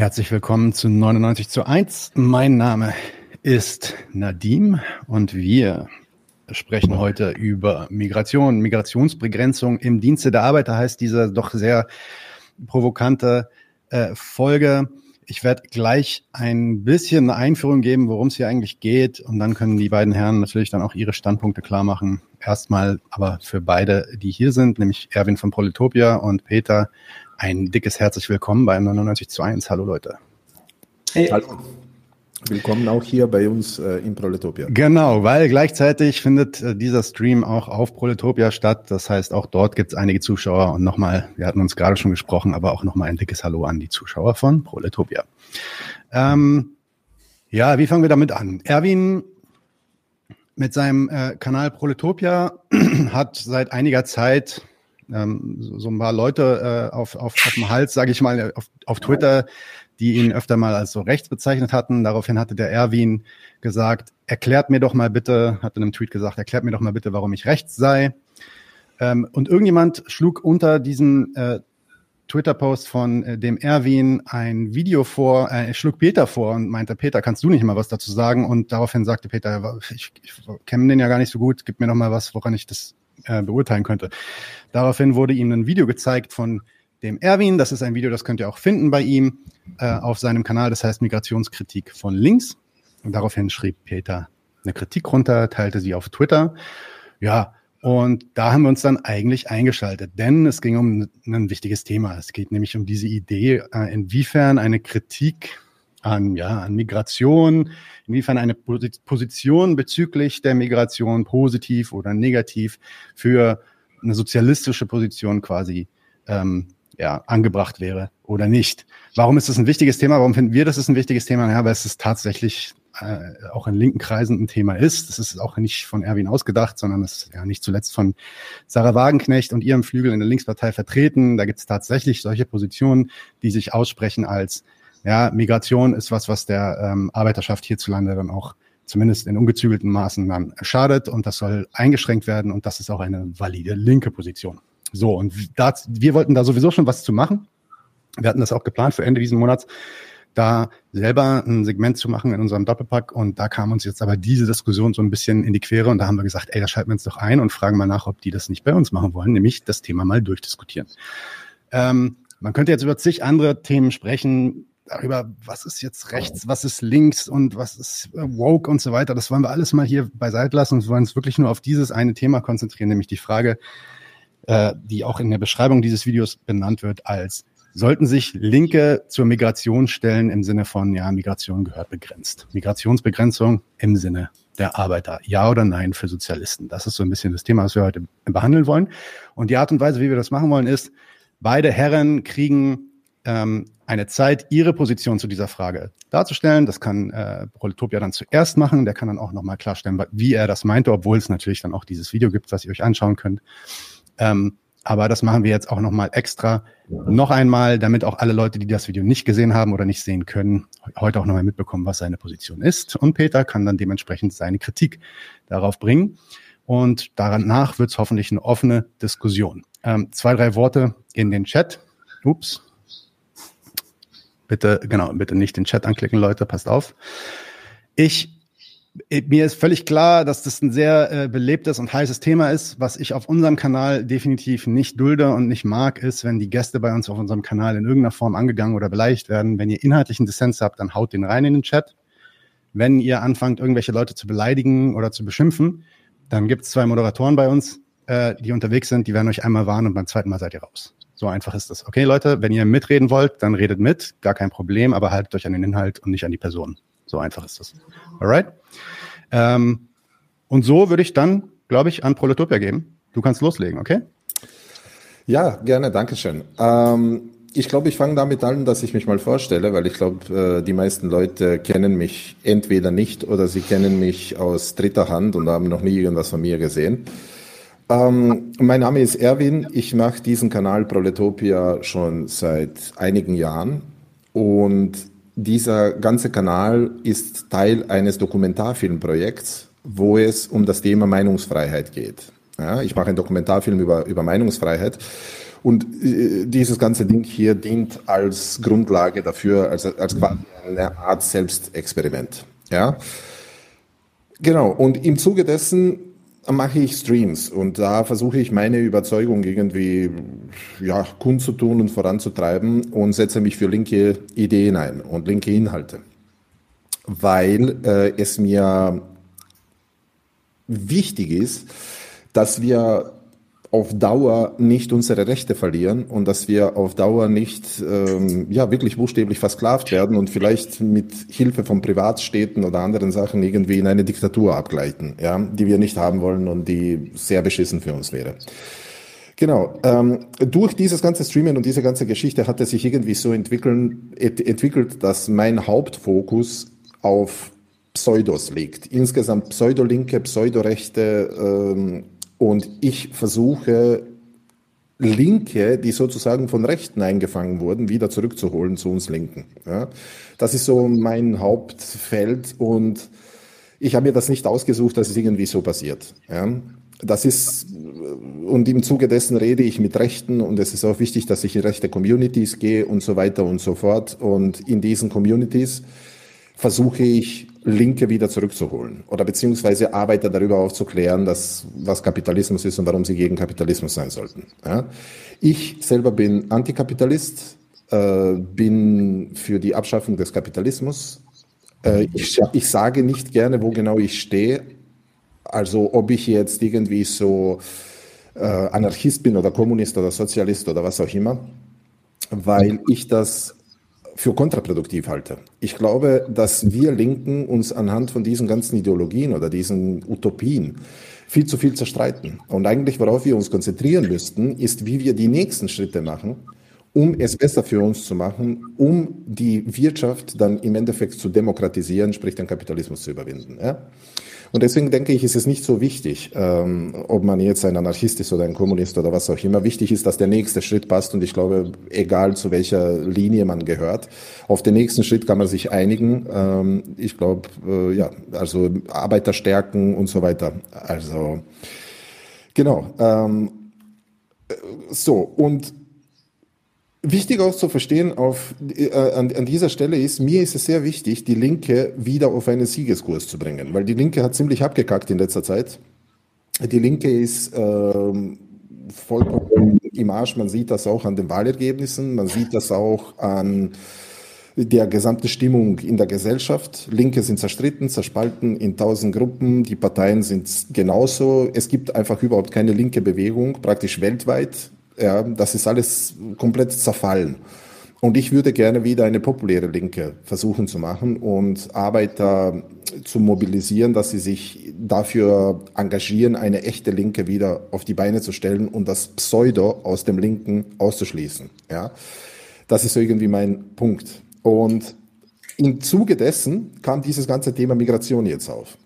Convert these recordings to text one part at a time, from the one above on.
Herzlich willkommen zu 99 zu 1. Mein Name ist Nadim und wir sprechen heute über Migration, Migrationsbegrenzung im Dienste der Arbeiter heißt diese doch sehr provokante äh, Folge. Ich werde gleich ein bisschen eine Einführung geben, worum es hier eigentlich geht. Und dann können die beiden Herren natürlich dann auch ihre Standpunkte klar machen. Erstmal aber für beide, die hier sind, nämlich Erwin von Polytopia und Peter, ein dickes herzlich willkommen bei 99 zu 1. Hallo Leute. Hey. Hallo. Willkommen auch hier bei uns äh, in Proletopia. Genau, weil gleichzeitig findet äh, dieser Stream auch auf Proletopia statt. Das heißt, auch dort gibt es einige Zuschauer. Und nochmal, wir hatten uns gerade schon gesprochen, aber auch nochmal ein dickes Hallo an die Zuschauer von Proletopia. Ähm, ja, wie fangen wir damit an? Erwin mit seinem äh, Kanal Proletopia hat seit einiger Zeit ähm, so, ein paar Leute äh, auf, auf, auf dem Hals, sage ich mal, auf, auf Twitter, die ihn öfter mal als so rechts bezeichnet hatten. Daraufhin hatte der Erwin gesagt, erklärt mir doch mal bitte, hat in einem Tweet gesagt, erklärt mir doch mal bitte, warum ich rechts sei. Ähm, und irgendjemand schlug unter diesen äh, Twitter-Post von äh, dem Erwin ein Video vor, äh, schlug Peter vor und meinte, Peter, kannst du nicht mal was dazu sagen? Und daraufhin sagte Peter, ich, ich kenne den ja gar nicht so gut, gib mir doch mal was, woran ich das äh, beurteilen könnte. Daraufhin wurde ihm ein Video gezeigt von dem Erwin. Das ist ein Video, das könnt ihr auch finden bei ihm äh, auf seinem Kanal. Das heißt Migrationskritik von links. Und daraufhin schrieb Peter eine Kritik runter, teilte sie auf Twitter. Ja, und da haben wir uns dann eigentlich eingeschaltet, denn es ging um ein wichtiges Thema. Es geht nämlich um diese Idee, äh, inwiefern eine Kritik an, ja, an Migration, inwiefern eine Position bezüglich der Migration positiv oder negativ für eine sozialistische Position quasi ähm, ja, angebracht wäre oder nicht. Warum ist das ein wichtiges Thema? Warum finden wir, das ist ein wichtiges Thema? Ja, weil es ist tatsächlich äh, auch in linken Kreisen ein Thema ist. Das ist auch nicht von Erwin ausgedacht, sondern es ist ja nicht zuletzt von Sarah Wagenknecht und ihrem Flügel in der Linkspartei vertreten. Da gibt es tatsächlich solche Positionen, die sich aussprechen als ja, Migration ist was, was der ähm, Arbeiterschaft hierzulande dann auch zumindest in ungezügelten Maßen dann schadet und das soll eingeschränkt werden und das ist auch eine valide linke Position. So, und da, wir wollten da sowieso schon was zu machen. Wir hatten das auch geplant für Ende diesen Monats, da selber ein Segment zu machen in unserem Doppelpack. Und da kam uns jetzt aber diese Diskussion so ein bisschen in die Quere. Und da haben wir gesagt, ey, da schalten wir uns doch ein und fragen mal nach, ob die das nicht bei uns machen wollen, nämlich das Thema mal durchdiskutieren. Ähm, man könnte jetzt über zig andere Themen sprechen, darüber, was ist jetzt rechts, was ist links und was ist woke und so weiter. Das wollen wir alles mal hier beiseite lassen und wollen uns wirklich nur auf dieses eine Thema konzentrieren, nämlich die Frage, äh, die auch in der Beschreibung dieses Videos benannt wird als sollten sich Linke zur Migration stellen im Sinne von, ja, Migration gehört begrenzt. Migrationsbegrenzung im Sinne der Arbeiter. Ja oder nein für Sozialisten. Das ist so ein bisschen das Thema, was wir heute behandeln wollen. Und die Art und Weise, wie wir das machen wollen, ist, beide Herren kriegen ähm, eine Zeit, ihre Position zu dieser Frage darzustellen. Das kann äh, Proletopia dann zuerst machen. Der kann dann auch nochmal klarstellen, wie er das meinte, obwohl es natürlich dann auch dieses Video gibt, was ihr euch anschauen könnt. Ähm, aber das machen wir jetzt auch nochmal extra. Noch einmal, damit auch alle Leute, die das Video nicht gesehen haben oder nicht sehen können, heute auch nochmal mitbekommen, was seine Position ist. Und Peter kann dann dementsprechend seine Kritik darauf bringen. Und danach wird es hoffentlich eine offene Diskussion. Ähm, zwei, drei Worte in den Chat. Ups. Bitte, genau, bitte nicht den Chat anklicken, Leute, passt auf. Ich mir ist völlig klar, dass das ein sehr äh, belebtes und heißes Thema ist. Was ich auf unserem Kanal definitiv nicht dulde und nicht mag, ist, wenn die Gäste bei uns auf unserem Kanal in irgendeiner Form angegangen oder beleidigt werden. Wenn ihr inhaltlichen Dissens habt, dann haut den rein in den Chat. Wenn ihr anfangt, irgendwelche Leute zu beleidigen oder zu beschimpfen, dann gibt es zwei Moderatoren bei uns, äh, die unterwegs sind, die werden euch einmal warnen und beim zweiten Mal seid ihr raus. So einfach ist das. Okay, Leute, wenn ihr mitreden wollt, dann redet mit, gar kein Problem, aber haltet euch an den Inhalt und nicht an die Person. So einfach ist das. Alright? Ähm, und so würde ich dann, glaube ich, an Proletopia geben. Du kannst loslegen, okay? Ja, gerne, danke schön. Ähm, ich glaube, ich fange damit an, dass ich mich mal vorstelle, weil ich glaube, äh, die meisten Leute kennen mich entweder nicht oder sie kennen mich aus dritter Hand und haben noch nie irgendwas von mir gesehen. Ähm, mein Name ist Erwin. Ich mache diesen Kanal Proletopia schon seit einigen Jahren und dieser ganze Kanal ist Teil eines Dokumentarfilmprojekts, wo es um das Thema Meinungsfreiheit geht. Ja, ich mache einen Dokumentarfilm über, über Meinungsfreiheit. Und äh, dieses ganze Ding hier dient als Grundlage dafür, als, als quasi eine Art Selbstexperiment. Ja. Genau. Und im Zuge dessen mache ich Streams und da versuche ich meine Überzeugung irgendwie ja, kundzutun und voranzutreiben und setze mich für linke Ideen ein und linke Inhalte, weil äh, es mir wichtig ist, dass wir auf Dauer nicht unsere Rechte verlieren und dass wir auf Dauer nicht ähm, ja wirklich buchstäblich versklavt werden und vielleicht mit Hilfe von Privatstädten oder anderen Sachen irgendwie in eine Diktatur abgleiten, ja, die wir nicht haben wollen und die sehr beschissen für uns wäre. Genau. Ähm, durch dieses ganze Streamen und diese ganze Geschichte hat es sich irgendwie so entwickeln, ent entwickelt, dass mein Hauptfokus auf Pseudos liegt. Insgesamt Pseudolinke, Pseudorechte ähm, und ich versuche Linke, die sozusagen von Rechten eingefangen wurden, wieder zurückzuholen zu uns Linken. Ja, das ist so mein Hauptfeld und ich habe mir das nicht ausgesucht, dass es irgendwie so passiert. Ja, das ist, und im Zuge dessen rede ich mit Rechten und es ist auch wichtig, dass ich in rechte Communities gehe und so weiter und so fort. Und in diesen Communities versuche ich Linke wieder zurückzuholen oder beziehungsweise Arbeiter darüber aufzuklären, dass, was Kapitalismus ist und warum sie gegen Kapitalismus sein sollten. Ja? Ich selber bin Antikapitalist, äh, bin für die Abschaffung des Kapitalismus. Äh, ich, ich sage nicht gerne, wo genau ich stehe. Also ob ich jetzt irgendwie so äh, Anarchist bin oder Kommunist oder Sozialist oder was auch immer, weil ich das für kontraproduktiv halte. Ich glaube, dass wir Linken uns anhand von diesen ganzen Ideologien oder diesen Utopien viel zu viel zerstreiten. Und eigentlich, worauf wir uns konzentrieren müssten, ist, wie wir die nächsten Schritte machen, um es besser für uns zu machen, um die Wirtschaft dann im Endeffekt zu demokratisieren, sprich den Kapitalismus zu überwinden. Ja? Und deswegen denke ich, ist es nicht so wichtig, ähm, ob man jetzt ein Anarchist ist oder ein Kommunist oder was auch immer. Wichtig ist, dass der nächste Schritt passt. Und ich glaube, egal zu welcher Linie man gehört, auf den nächsten Schritt kann man sich einigen. Ähm, ich glaube, äh, ja, also Arbeiter stärken und so weiter. Also genau. Ähm, äh, so und Wichtig auch zu verstehen auf, äh, an, an, dieser Stelle ist, mir ist es sehr wichtig, die Linke wieder auf einen Siegeskurs zu bringen, weil die Linke hat ziemlich abgekackt in letzter Zeit. Die Linke ist ähm, vollkommen im Arsch. Man sieht das auch an den Wahlergebnissen, man sieht das auch an der gesamten Stimmung in der Gesellschaft. Linke sind zerstritten, zerspalten in tausend Gruppen. Die Parteien sind genauso. Es gibt einfach überhaupt keine linke Bewegung, praktisch weltweit. Ja, das ist alles komplett zerfallen. Und ich würde gerne wieder eine populäre Linke versuchen zu machen und Arbeiter zu mobilisieren, dass sie sich dafür engagieren, eine echte Linke wieder auf die Beine zu stellen und das Pseudo aus dem Linken auszuschließen. Ja, das ist irgendwie mein Punkt. Und im Zuge dessen kam dieses ganze Thema Migration jetzt auf.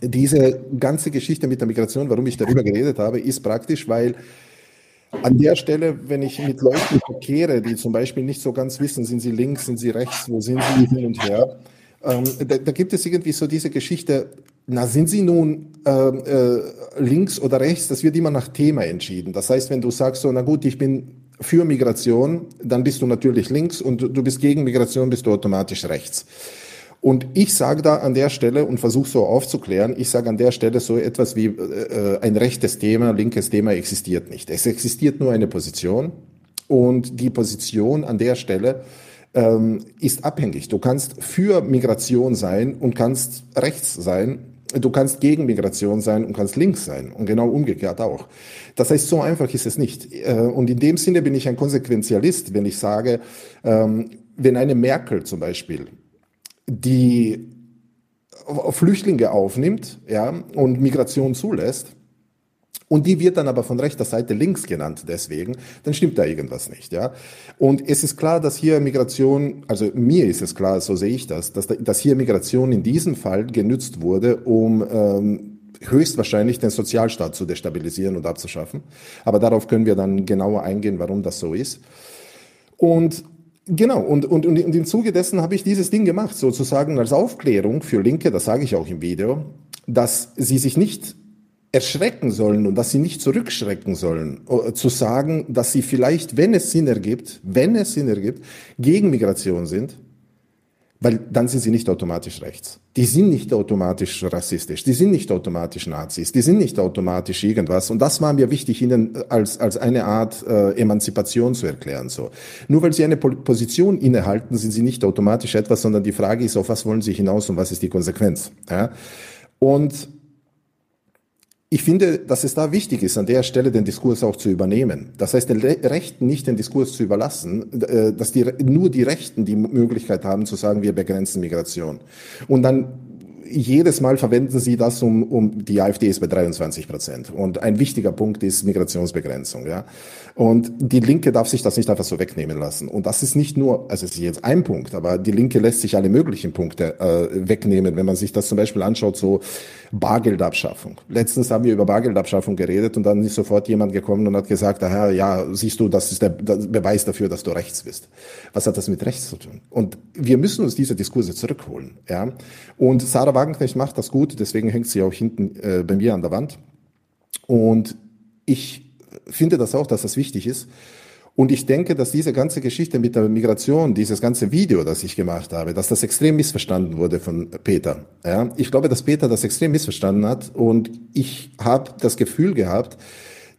Diese ganze Geschichte mit der Migration, warum ich darüber geredet habe, ist praktisch, weil an der Stelle, wenn ich mit Leuten verkehre, die zum Beispiel nicht so ganz wissen, sind sie links, sind sie rechts, wo sind sie hin und her, ähm, da, da, gibt es irgendwie so diese Geschichte, na, sind sie nun äh, äh, links oder rechts? Das wird immer nach Thema entschieden. Das heißt, wenn du sagst so, na gut, ich bin für Migration, dann bist du natürlich links und du bist gegen Migration, bist du automatisch rechts. Und ich sage da an der Stelle und versuche so aufzuklären, ich sage an der Stelle so etwas wie äh, ein rechtes Thema, linkes Thema existiert nicht. Es existiert nur eine Position und die Position an der Stelle ähm, ist abhängig. Du kannst für Migration sein und kannst rechts sein. Du kannst gegen Migration sein und kannst links sein und genau umgekehrt auch. Das heißt, so einfach ist es nicht. Äh, und in dem Sinne bin ich ein Konsequenzialist, wenn ich sage, ähm, wenn eine Merkel zum Beispiel die Flüchtlinge aufnimmt ja, und Migration zulässt, und die wird dann aber von rechter Seite links genannt deswegen, dann stimmt da irgendwas nicht. Ja? Und es ist klar, dass hier Migration, also mir ist es klar, so sehe ich das, dass, dass hier Migration in diesem Fall genützt wurde, um ähm, höchstwahrscheinlich den Sozialstaat zu destabilisieren und abzuschaffen. Aber darauf können wir dann genauer eingehen, warum das so ist. Und Genau, und, und, und im Zuge dessen habe ich dieses Ding gemacht, sozusagen als Aufklärung für Linke, das sage ich auch im Video, dass sie sich nicht erschrecken sollen und dass sie nicht zurückschrecken sollen, äh, zu sagen, dass sie vielleicht, wenn es Sinn ergibt, wenn es Sinn ergibt, gegen Migration sind, weil dann sind sie nicht automatisch rechts. Die sind nicht automatisch rassistisch, die sind nicht automatisch Nazis, die sind nicht automatisch irgendwas. Und das war mir wichtig, ihnen als, als eine Art äh, Emanzipation zu erklären. So. Nur weil sie eine Position innehalten, sind sie nicht automatisch etwas, sondern die Frage ist, auf was wollen sie hinaus und was ist die Konsequenz. Ja? Und ich finde, dass es da wichtig ist, an der Stelle den Diskurs auch zu übernehmen. Das heißt, den Rechten nicht den Diskurs zu überlassen, äh, dass die, nur die Rechten die Möglichkeit haben zu sagen, wir begrenzen Migration. Und dann jedes Mal verwenden sie das, um, um die AfD ist bei 23 Prozent. Und ein wichtiger Punkt ist Migrationsbegrenzung. Ja? Und die Linke darf sich das nicht einfach so wegnehmen lassen. Und das ist nicht nur, also es ist jetzt ein Punkt, aber die Linke lässt sich alle möglichen Punkte äh, wegnehmen, wenn man sich das zum Beispiel anschaut, so Bargeldabschaffung. Letztens haben wir über Bargeldabschaffung geredet und dann ist sofort jemand gekommen und hat gesagt, aha, ja, siehst du, das ist der, der Beweis dafür, dass du rechts bist. Was hat das mit rechts zu tun? Und wir müssen uns diese Diskurse zurückholen. Ja? Und Sarah Wagenknecht macht das gut, deswegen hängt sie auch hinten äh, bei mir an der Wand. Und ich finde das auch, dass das wichtig ist. Und ich denke, dass diese ganze Geschichte mit der Migration, dieses ganze Video, das ich gemacht habe, dass das extrem missverstanden wurde von Peter. Ja, ich glaube, dass Peter das extrem missverstanden hat und ich habe das Gefühl gehabt,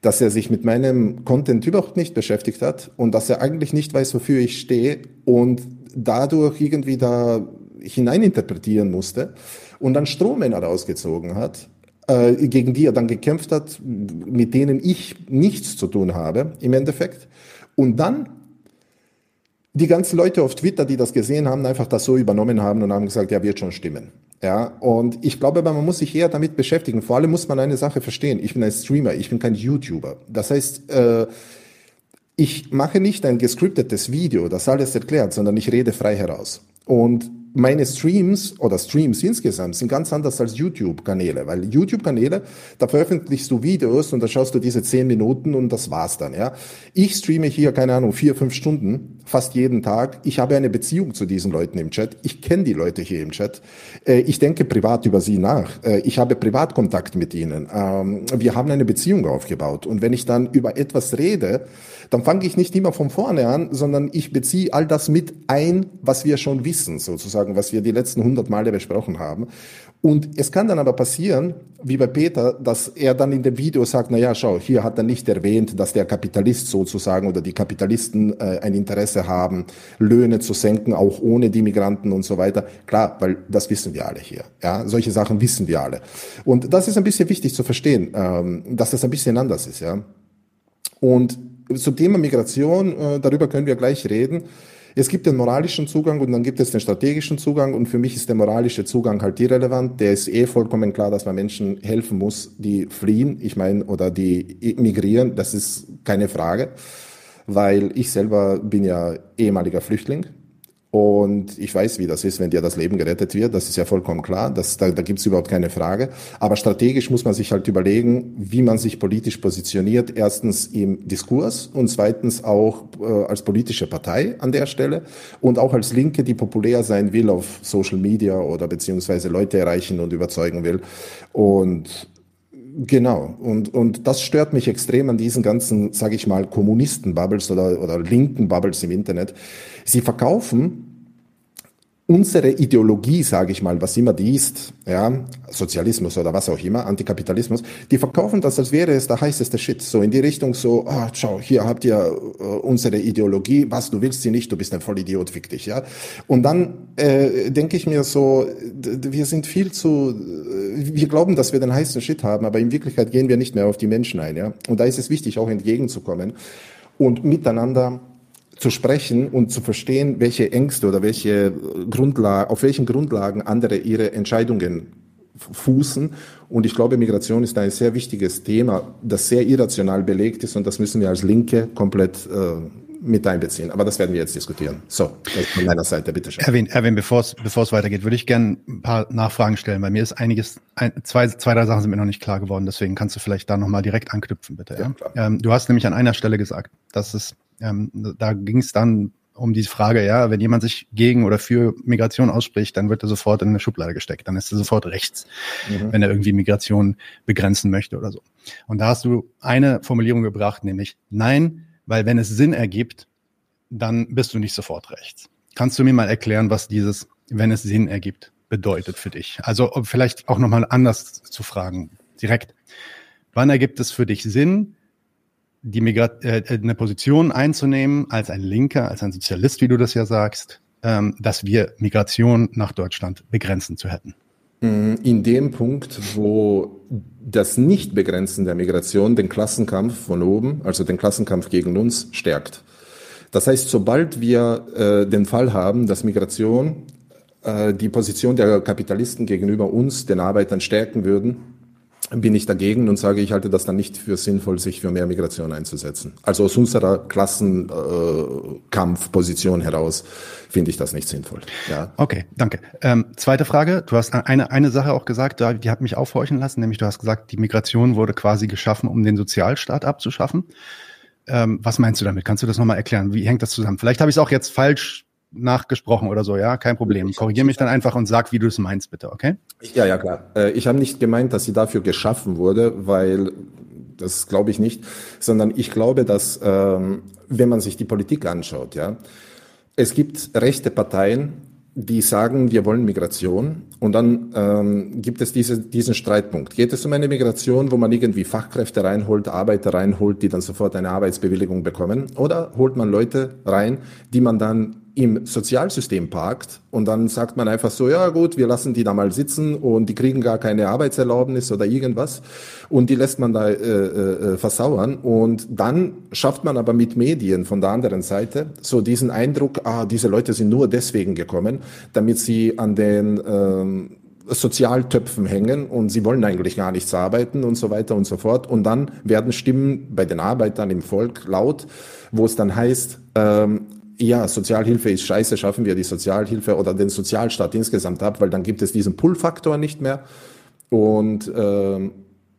dass er sich mit meinem Content überhaupt nicht beschäftigt hat und dass er eigentlich nicht weiß, wofür ich stehe und dadurch irgendwie da hineininterpretieren musste und dann Strohmänner rausgezogen hat, äh, gegen die er dann gekämpft hat, mit denen ich nichts zu tun habe im Endeffekt. Und dann die ganzen Leute auf Twitter, die das gesehen haben, einfach das so übernommen haben und haben gesagt, ja, wird schon stimmen. Ja, und ich glaube, man muss sich eher damit beschäftigen. Vor allem muss man eine Sache verstehen. Ich bin ein Streamer, ich bin kein YouTuber. Das heißt, äh, ich mache nicht ein gescriptetes Video, das alles erklärt, sondern ich rede frei heraus. Und meine Streams oder Streams insgesamt sind ganz anders als YouTube-Kanäle, weil YouTube-Kanäle, da veröffentlichst du Videos und da schaust du diese zehn Minuten und das war's dann, ja. Ich streame hier, keine Ahnung, vier, fünf Stunden, fast jeden Tag. Ich habe eine Beziehung zu diesen Leuten im Chat. Ich kenne die Leute hier im Chat. Äh, ich denke privat über sie nach. Äh, ich habe Privatkontakt mit ihnen. Ähm, wir haben eine Beziehung aufgebaut. Und wenn ich dann über etwas rede, dann fange ich nicht immer von vorne an, sondern ich beziehe all das mit ein, was wir schon wissen, sozusagen, was wir die letzten hundert Male besprochen haben. Und es kann dann aber passieren, wie bei Peter, dass er dann in dem Video sagt, na ja, schau, hier hat er nicht erwähnt, dass der Kapitalist sozusagen oder die Kapitalisten äh, ein Interesse haben, Löhne zu senken, auch ohne die Migranten und so weiter. Klar, weil das wissen wir alle hier. Ja, solche Sachen wissen wir alle. Und das ist ein bisschen wichtig zu verstehen, ähm, dass das ein bisschen anders ist, ja. Und zum Thema Migration, äh, darüber können wir gleich reden. Es gibt den moralischen Zugang und dann gibt es den strategischen Zugang und für mich ist der moralische Zugang halt irrelevant. Der ist eh vollkommen klar, dass man Menschen helfen muss, die fliehen, ich meine, oder die migrieren. Das ist keine Frage, weil ich selber bin ja ehemaliger Flüchtling und ich weiß, wie das ist, wenn dir das Leben gerettet wird. Das ist ja vollkommen klar. Das, da da gibt es überhaupt keine Frage. Aber strategisch muss man sich halt überlegen, wie man sich politisch positioniert. Erstens im Diskurs und zweitens auch äh, als politische Partei an der Stelle und auch als Linke, die populär sein will auf Social Media oder beziehungsweise Leute erreichen und überzeugen will. Und Genau, und, und das stört mich extrem an diesen ganzen, sage ich mal, Kommunisten-Bubbles oder, oder linken Bubbles im Internet. Sie verkaufen unsere Ideologie, sage ich mal, was immer die ist, ja, Sozialismus oder was auch immer, Antikapitalismus, die verkaufen das, als wäre es der heißeste Shit. So in die Richtung so, oh, schau, hier habt ihr äh, unsere Ideologie, was, du willst sie nicht, du bist ein Vollidiot, fick dich, ja. Und dann äh, denke ich mir so, wir sind viel zu, äh, wir glauben, dass wir den heißen Shit haben, aber in Wirklichkeit gehen wir nicht mehr auf die Menschen ein, ja. Und da ist es wichtig, auch entgegenzukommen und miteinander zu sprechen und zu verstehen, welche Ängste oder welche Grundlagen, auf welchen Grundlagen andere ihre Entscheidungen fußen. Und ich glaube, Migration ist ein sehr wichtiges Thema, das sehr irrational belegt ist und das müssen wir als Linke komplett äh, mit einbeziehen. Aber das werden wir jetzt diskutieren. So, von meiner Seite, bitte schön. Erwin, Erwin bevor es weitergeht, würde ich gerne ein paar Nachfragen stellen, weil mir ist einiges, ein, zwei, zwei, drei Sachen sind mir noch nicht klar geworden, deswegen kannst du vielleicht da nochmal direkt anknüpfen, bitte. Ja, ja? Ähm, du hast nämlich an einer Stelle gesagt, dass es ähm, da ging es dann um die Frage, ja, wenn jemand sich gegen oder für Migration ausspricht, dann wird er sofort in eine Schublade gesteckt. Dann ist er sofort rechts, mhm. wenn er irgendwie Migration begrenzen möchte oder so. Und da hast du eine Formulierung gebracht, nämlich nein, weil wenn es Sinn ergibt, dann bist du nicht sofort rechts. Kannst du mir mal erklären, was dieses, wenn es Sinn ergibt, bedeutet für dich? Also vielleicht auch nochmal anders zu fragen, direkt. Wann ergibt es für dich Sinn, die Migra äh, eine Position einzunehmen als ein Linker, als ein Sozialist, wie du das ja sagst, ähm, dass wir Migration nach Deutschland begrenzen zu hätten? Mm, in dem Punkt, wo das Nichtbegrenzen der Migration den Klassenkampf von oben, also den Klassenkampf gegen uns, stärkt. Das heißt, sobald wir äh, den Fall haben, dass Migration äh, die Position der Kapitalisten gegenüber uns, den Arbeitern, stärken würden, bin ich dagegen und sage, ich halte das dann nicht für sinnvoll, sich für mehr Migration einzusetzen. Also aus unserer Klassenkampfposition äh, heraus finde ich das nicht sinnvoll. Ja. Okay, danke. Ähm, zweite Frage. Du hast eine, eine Sache auch gesagt, die hat mich aufhorchen lassen, nämlich du hast gesagt, die Migration wurde quasi geschaffen, um den Sozialstaat abzuschaffen. Ähm, was meinst du damit? Kannst du das nochmal erklären? Wie hängt das zusammen? Vielleicht habe ich es auch jetzt falsch nachgesprochen oder so, ja, kein Problem. Korrigiere mich dann einfach und sag, wie du es meinst, bitte, okay? Ja, ja, klar. Äh, ich habe nicht gemeint, dass sie dafür geschaffen wurde, weil das glaube ich nicht, sondern ich glaube, dass ähm, wenn man sich die Politik anschaut, ja, es gibt rechte Parteien, die sagen, wir wollen Migration. Und dann ähm, gibt es diese, diesen Streitpunkt. Geht es um eine Migration, wo man irgendwie Fachkräfte reinholt, Arbeiter reinholt, die dann sofort eine Arbeitsbewilligung bekommen? Oder holt man Leute rein, die man dann im Sozialsystem parkt und dann sagt man einfach so, ja gut, wir lassen die da mal sitzen und die kriegen gar keine Arbeitserlaubnis oder irgendwas und die lässt man da äh, äh, versauern und dann schafft man aber mit Medien von der anderen Seite so diesen Eindruck, ah, diese Leute sind nur deswegen gekommen, damit sie an den ähm, Sozialtöpfen hängen und sie wollen eigentlich gar nichts arbeiten und so weiter und so fort. Und dann werden Stimmen bei den Arbeitern im Volk laut, wo es dann heißt, ähm, ja, Sozialhilfe ist scheiße, schaffen wir die Sozialhilfe oder den Sozialstaat insgesamt ab, weil dann gibt es diesen Pull-Faktor nicht mehr. Und ähm,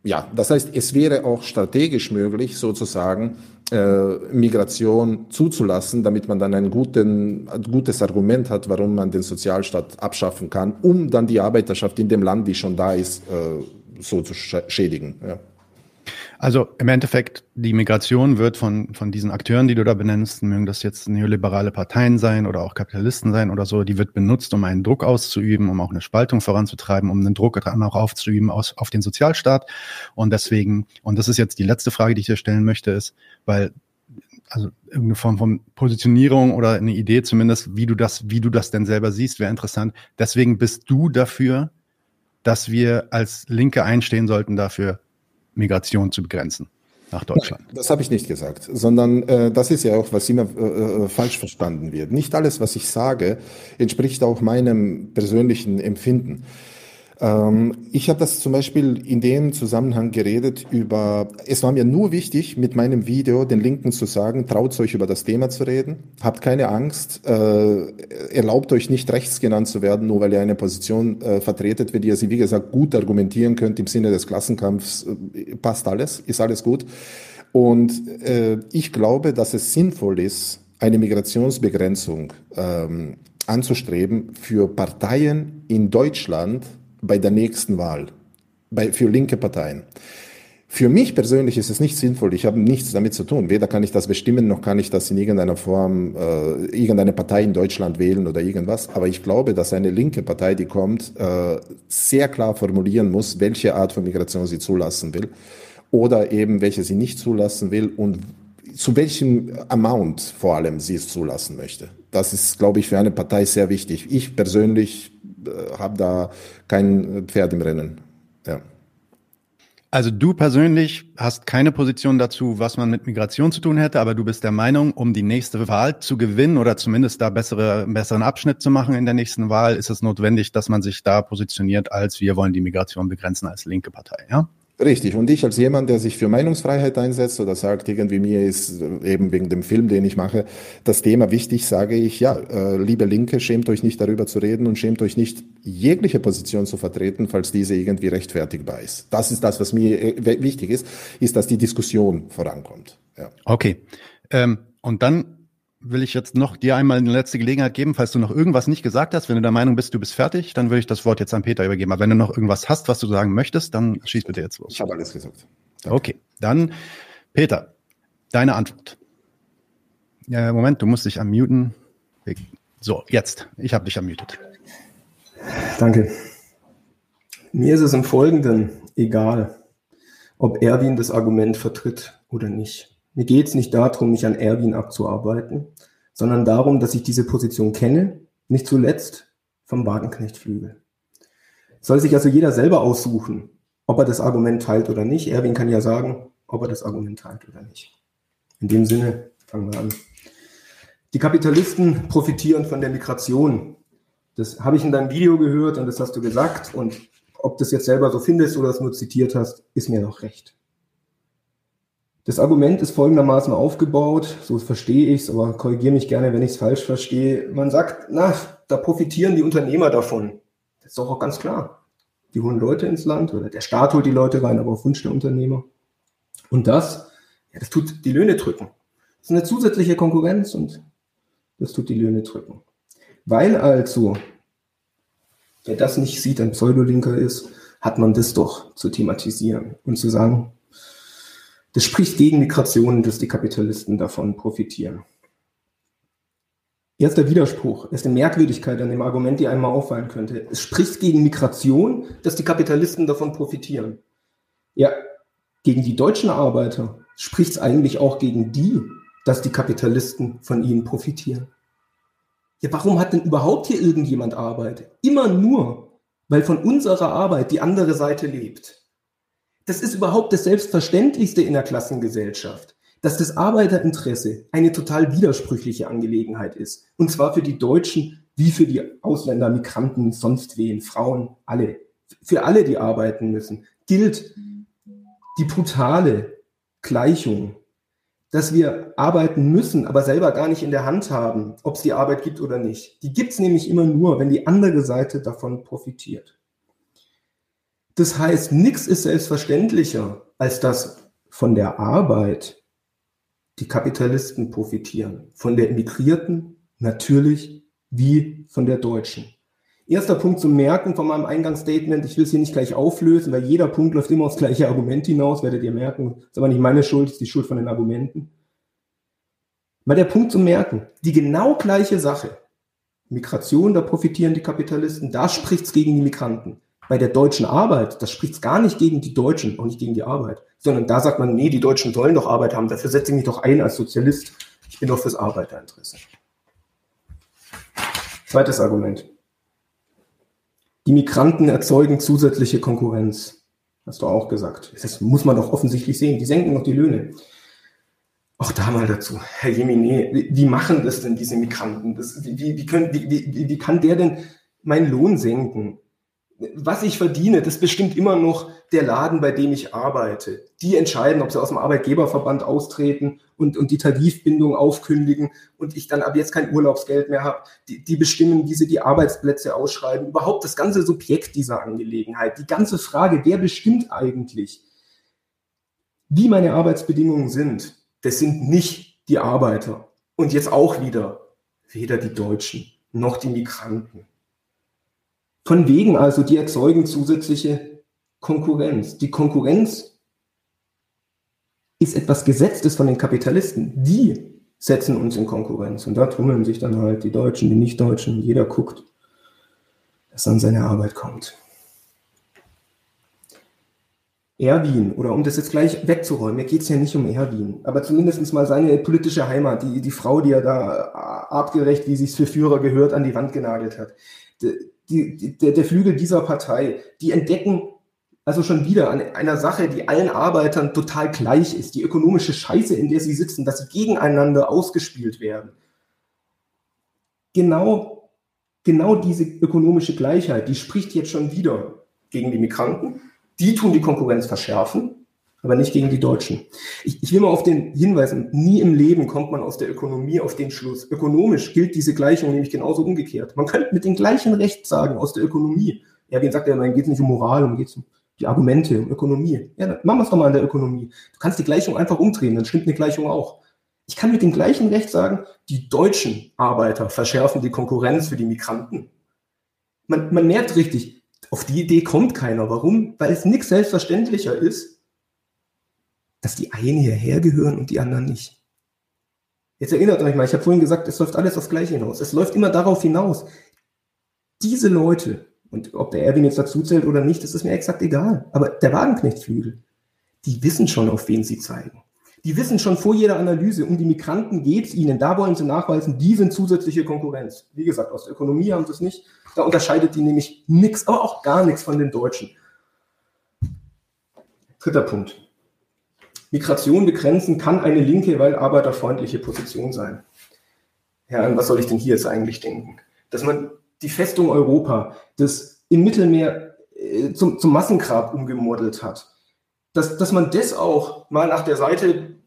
ja, das heißt, es wäre auch strategisch möglich, sozusagen äh, Migration zuzulassen, damit man dann ein, guten, ein gutes Argument hat, warum man den Sozialstaat abschaffen kann, um dann die Arbeiterschaft in dem Land, die schon da ist, äh, so zu schädigen. Ja. Also im Endeffekt, die Migration wird von, von diesen Akteuren, die du da benennst, mögen das jetzt neoliberale Parteien sein oder auch Kapitalisten sein oder so, die wird benutzt, um einen Druck auszuüben, um auch eine Spaltung voranzutreiben, um einen Druck dann auch aufzuüben aus, auf den Sozialstaat. Und deswegen, und das ist jetzt die letzte Frage, die ich dir stellen möchte, ist, weil also irgendeine Form von Positionierung oder eine Idee zumindest, wie du das, wie du das denn selber siehst, wäre interessant. Deswegen bist du dafür, dass wir als Linke einstehen sollten dafür, Migration zu begrenzen nach Deutschland. Das habe ich nicht gesagt, sondern äh, das ist ja auch, was immer äh, äh, falsch verstanden wird. Nicht alles, was ich sage, entspricht auch meinem persönlichen Empfinden. Ähm, ich habe das zum Beispiel in dem Zusammenhang geredet über, es war mir nur wichtig, mit meinem Video den Linken zu sagen, traut euch über das Thema zu reden, habt keine Angst, äh, erlaubt euch nicht rechts genannt zu werden, nur weil ihr eine Position äh, vertretet, wenn ihr sie, wie gesagt, gut argumentieren könnt im Sinne des Klassenkampfs, äh, passt alles, ist alles gut. Und äh, ich glaube, dass es sinnvoll ist, eine Migrationsbegrenzung ähm, anzustreben für Parteien in Deutschland, bei der nächsten Wahl bei, für linke Parteien. Für mich persönlich ist es nicht sinnvoll. Ich habe nichts damit zu tun. Weder kann ich das bestimmen, noch kann ich das in irgendeiner Form, äh, irgendeine Partei in Deutschland wählen oder irgendwas. Aber ich glaube, dass eine linke Partei, die kommt, äh, sehr klar formulieren muss, welche Art von Migration sie zulassen will oder eben welche sie nicht zulassen will und zu welchem Amount vor allem sie es zulassen möchte. Das ist, glaube ich, für eine Partei sehr wichtig. Ich persönlich habe da kein Pferd im Rennen. Ja. Also du persönlich hast keine Position dazu, was man mit Migration zu tun hätte, aber du bist der Meinung, um die nächste Wahl zu gewinnen oder zumindest da bessere, besseren Abschnitt zu machen in der nächsten Wahl, ist es notwendig, dass man sich da positioniert als wir wollen die Migration begrenzen als linke Partei, ja? Richtig. Und ich als jemand, der sich für Meinungsfreiheit einsetzt oder sagt, irgendwie mir ist eben wegen dem Film, den ich mache, das Thema wichtig, sage ich, ja, äh, liebe Linke, schämt euch nicht darüber zu reden und schämt euch nicht, jegliche Position zu vertreten, falls diese irgendwie rechtfertigbar ist. Das ist das, was mir äh, wichtig ist, ist, dass die Diskussion vorankommt. Ja. Okay. Ähm, und dann will ich jetzt noch dir einmal eine letzte Gelegenheit geben, falls du noch irgendwas nicht gesagt hast. Wenn du der Meinung bist, du bist fertig, dann würde ich das Wort jetzt an Peter übergeben. Aber wenn du noch irgendwas hast, was du sagen möchtest, dann schieß bitte jetzt los. Ich habe alles gesagt. Danke. Okay, dann Peter, deine Antwort. Ja, Moment, du musst dich unmuten. So, jetzt. Ich habe dich unmutet. Danke. Mir ist es im Folgenden egal, ob Erwin das Argument vertritt oder nicht. Mir geht es nicht darum, mich an Erwin abzuarbeiten, sondern darum, dass ich diese Position kenne, nicht zuletzt vom Wagenknechtflügel. Soll sich also jeder selber aussuchen, ob er das Argument teilt oder nicht. Erwin kann ja sagen, ob er das Argument teilt oder nicht. In dem Sinne fangen wir an. Die Kapitalisten profitieren von der Migration. Das habe ich in deinem Video gehört und das hast du gesagt. Und ob du das jetzt selber so findest oder es nur zitiert hast, ist mir noch recht. Das Argument ist folgendermaßen aufgebaut, so verstehe ich es, aber korrigiere mich gerne, wenn ich es falsch verstehe. Man sagt, na, da profitieren die Unternehmer davon. Das ist doch auch ganz klar. Die holen Leute ins Land oder der Staat holt die Leute rein, aber auf Wunsch der Unternehmer. Und das, ja, das tut die Löhne drücken. Das ist eine zusätzliche Konkurrenz und das tut die Löhne drücken. Weil also, wer das nicht sieht, ein Pseudolinker ist, hat man das doch zu thematisieren und zu sagen, das spricht gegen Migration, dass die Kapitalisten davon profitieren. Erster Widerspruch ist eine Merkwürdigkeit an dem Argument, die einmal auffallen könnte. Es spricht gegen Migration, dass die Kapitalisten davon profitieren. Ja, gegen die deutschen Arbeiter spricht es eigentlich auch gegen die, dass die Kapitalisten von ihnen profitieren. Ja, warum hat denn überhaupt hier irgendjemand Arbeit? Immer nur, weil von unserer Arbeit die andere Seite lebt. Das ist überhaupt das Selbstverständlichste in der Klassengesellschaft, dass das Arbeiterinteresse eine total widersprüchliche Angelegenheit ist. Und zwar für die Deutschen wie für die Ausländer, Migranten, sonst wen, Frauen, alle. Für alle, die arbeiten müssen, gilt die brutale Gleichung, dass wir arbeiten müssen, aber selber gar nicht in der Hand haben, ob es die Arbeit gibt oder nicht. Die gibt es nämlich immer nur, wenn die andere Seite davon profitiert. Das heißt, nichts ist selbstverständlicher, als dass von der Arbeit die Kapitalisten profitieren. Von der Immigrierten natürlich wie von der Deutschen. Erster Punkt zum Merken von meinem Eingangsstatement. Ich will es hier nicht gleich auflösen, weil jeder Punkt läuft immer aufs gleiche Argument hinaus, werdet ihr merken. Ist aber nicht meine Schuld, ist die Schuld von den Argumenten. Mal der Punkt zum Merken. Die genau gleiche Sache. Migration, da profitieren die Kapitalisten, da spricht es gegen die Migranten bei der deutschen Arbeit, das spricht gar nicht gegen die Deutschen, auch nicht gegen die Arbeit, sondern da sagt man, nee, die Deutschen sollen doch Arbeit haben, dafür setze ich mich doch ein als Sozialist. Ich bin doch fürs Arbeiterinteresse. Zweites Argument. Die Migranten erzeugen zusätzliche Konkurrenz. Hast du auch gesagt. Das muss man doch offensichtlich sehen. Die senken noch die Löhne. Auch da mal dazu. Herr Jemine, wie machen das denn diese Migranten? Das, wie, wie, können, wie, wie, wie kann der denn meinen Lohn senken? Was ich verdiene, das bestimmt immer noch der Laden, bei dem ich arbeite. Die entscheiden, ob sie aus dem Arbeitgeberverband austreten und, und die Tarifbindung aufkündigen und ich dann ab jetzt kein Urlaubsgeld mehr habe. Die, die bestimmen, wie sie die Arbeitsplätze ausschreiben. Überhaupt das ganze Subjekt dieser Angelegenheit. Die ganze Frage, wer bestimmt eigentlich, wie meine Arbeitsbedingungen sind, das sind nicht die Arbeiter. Und jetzt auch wieder weder die Deutschen noch die Migranten. Von wegen also, die erzeugen zusätzliche Konkurrenz. Die Konkurrenz ist etwas Gesetztes von den Kapitalisten. Die setzen uns in Konkurrenz. Und da tummeln sich dann halt die Deutschen, die Nicht-Deutschen. Jeder guckt, dass an seine Arbeit kommt. Erwin, oder um das jetzt gleich wegzuräumen, mir geht es ja nicht um Erwin, aber zumindest mal seine politische Heimat, die, die Frau, die er da artgerecht, wie sie es für Führer gehört, an die Wand genagelt hat die, die, der, der Flügel dieser Partei, die entdecken also schon wieder an einer Sache, die allen Arbeitern total gleich ist, die ökonomische Scheiße, in der sie sitzen, dass sie gegeneinander ausgespielt werden. Genau, genau diese ökonomische Gleichheit, die spricht jetzt schon wieder gegen die Migranten. Die tun die Konkurrenz verschärfen aber nicht gegen die Deutschen. Ich, ich will mal auf den hinweisen, nie im Leben kommt man aus der Ökonomie auf den Schluss. Ökonomisch gilt diese Gleichung nämlich genauso umgekehrt. Man könnte mit dem gleichen Recht sagen, aus der Ökonomie. Ja, wie sagt er, dann geht es nicht um Moral, um geht es um die Argumente, um Ökonomie. Ja, dann machen wir es doch mal an der Ökonomie. Du kannst die Gleichung einfach umdrehen, dann stimmt eine Gleichung auch. Ich kann mit dem gleichen Recht sagen, die deutschen Arbeiter verschärfen die Konkurrenz für die Migranten. Man, man merkt richtig, auf die Idee kommt keiner. Warum? Weil es nichts selbstverständlicher ist, dass die einen hierher gehören und die anderen nicht. Jetzt erinnert euch mal, ich habe vorhin gesagt, es läuft alles aufs Gleiche hinaus. Es läuft immer darauf hinaus. Diese Leute, und ob der Erwin jetzt dazu zählt oder nicht, das ist mir exakt egal. Aber der Wagenknechtflügel, die wissen schon, auf wen sie zeigen. Die wissen schon vor jeder Analyse, um die Migranten geht es ihnen. Da wollen sie nachweisen, die sind zusätzliche Konkurrenz. Wie gesagt, aus der Ökonomie haben sie es nicht. Da unterscheidet die nämlich nichts, aber auch gar nichts von den Deutschen. Dritter Punkt. Migration begrenzen kann eine linke, weil arbeiterfreundliche Position sein. Ja, an was soll ich denn hier jetzt eigentlich denken? Dass man die Festung Europa, das im Mittelmeer äh, zum, zum Massengrab umgemodelt hat, dass, dass man das auch mal nach der Seite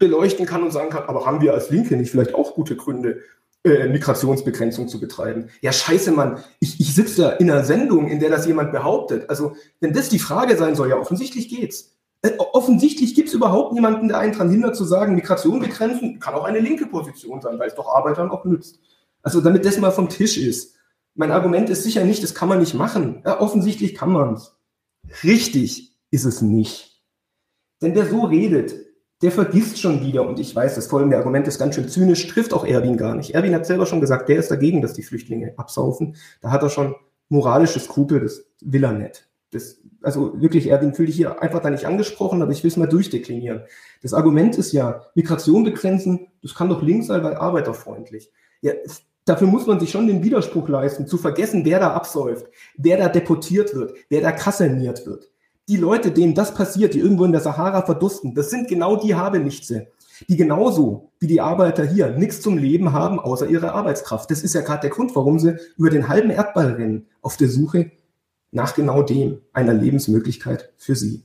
beleuchten kann und sagen kann, aber haben wir als Linke nicht vielleicht auch gute Gründe, äh, Migrationsbegrenzung zu betreiben? Ja, scheiße, Mann, ich, ich sitze da in einer Sendung, in der das jemand behauptet. Also, wenn das die Frage sein soll, ja, offensichtlich geht's. Äh, offensichtlich gibt es überhaupt niemanden, der einen daran hindert zu sagen, Migration begrenzen kann auch eine linke Position sein, weil es doch Arbeitern auch nützt. Also damit das mal vom Tisch ist. Mein Argument ist sicher nicht, das kann man nicht machen. Ja, offensichtlich kann man es. Richtig ist es nicht. Denn wer so redet, der vergisst schon wieder, und ich weiß, das folgende Argument ist ganz schön zynisch, trifft auch Erwin gar nicht. Erwin hat selber schon gesagt, der ist dagegen, dass die Flüchtlinge absaufen. Da hat er schon moralische Skrupel, das will er nicht. Das, also wirklich, Erwin, fühle dich hier einfach da nicht angesprochen, aber ich will es mal durchdeklinieren. Das Argument ist ja, Migration begrenzen, das kann doch links sein, weil arbeiterfreundlich. Ja, dafür muss man sich schon den Widerspruch leisten, zu vergessen, wer da absäuft, wer da deportiert wird, wer da kaserniert wird die Leute, denen das passiert, die irgendwo in der Sahara verdursten, das sind genau die Habenichtse, die genauso wie die Arbeiter hier nichts zum Leben haben, außer ihre Arbeitskraft. Das ist ja gerade der Grund, warum sie über den halben Erdball rennen, auf der Suche nach genau dem, einer Lebensmöglichkeit für sie.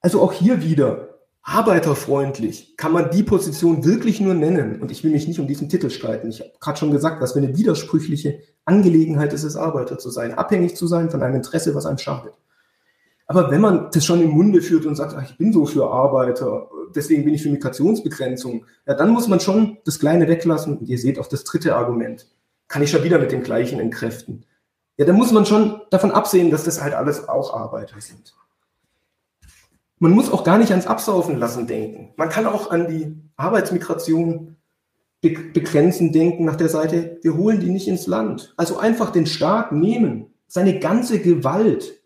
Also auch hier wieder, arbeiterfreundlich kann man die Position wirklich nur nennen. Und ich will mich nicht um diesen Titel streiten. Ich habe gerade schon gesagt, was für eine widersprüchliche Angelegenheit ist es, Arbeiter zu sein, abhängig zu sein von einem Interesse, was einem schadet. Aber wenn man das schon im Munde führt und sagt, ach, ich bin so für Arbeiter, deswegen bin ich für Migrationsbegrenzung, ja, dann muss man schon das Kleine weglassen. Und ihr seht auch das dritte Argument. Kann ich schon wieder mit dem gleichen entkräften. Ja, dann muss man schon davon absehen, dass das halt alles auch Arbeiter sind. Man muss auch gar nicht ans Absaufen lassen denken. Man kann auch an die Arbeitsmigration begrenzen denken nach der Seite, wir holen die nicht ins Land. Also einfach den Staat nehmen, seine ganze Gewalt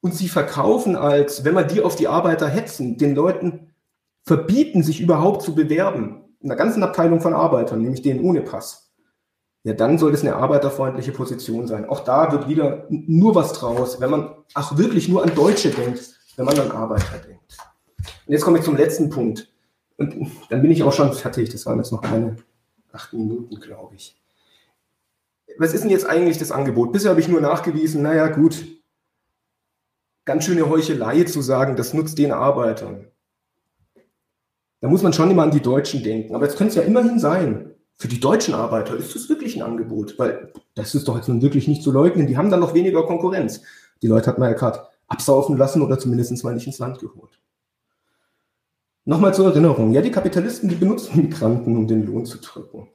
und sie verkaufen als, wenn man die auf die Arbeiter hetzen, den Leuten verbieten, sich überhaupt zu bewerben, in einer ganzen Abteilung von Arbeitern, nämlich denen ohne Pass, ja, dann soll es eine arbeiterfreundliche Position sein. Auch da wird wieder nur was draus, wenn man auch wirklich nur an Deutsche denkt, wenn man an Arbeiter denkt. Und jetzt komme ich zum letzten Punkt. Und dann bin ich auch schon fertig. Das waren jetzt noch keine acht Minuten, glaube ich. Was ist denn jetzt eigentlich das Angebot? Bisher habe ich nur nachgewiesen, naja, gut, ganz schöne Heuchelei zu sagen, das nutzt den Arbeitern. Da muss man schon immer an die Deutschen denken. Aber jetzt könnte es ja immerhin sein, für die deutschen Arbeiter ist das wirklich ein Angebot, weil das ist doch jetzt nun wirklich nicht zu leugnen. Die haben dann noch weniger Konkurrenz. Die Leute hat man ja gerade absaufen lassen oder zumindest mal nicht ins Land geholt. Nochmal zur Erinnerung. Ja, die Kapitalisten, die benutzen Migranten, um den Lohn zu drücken.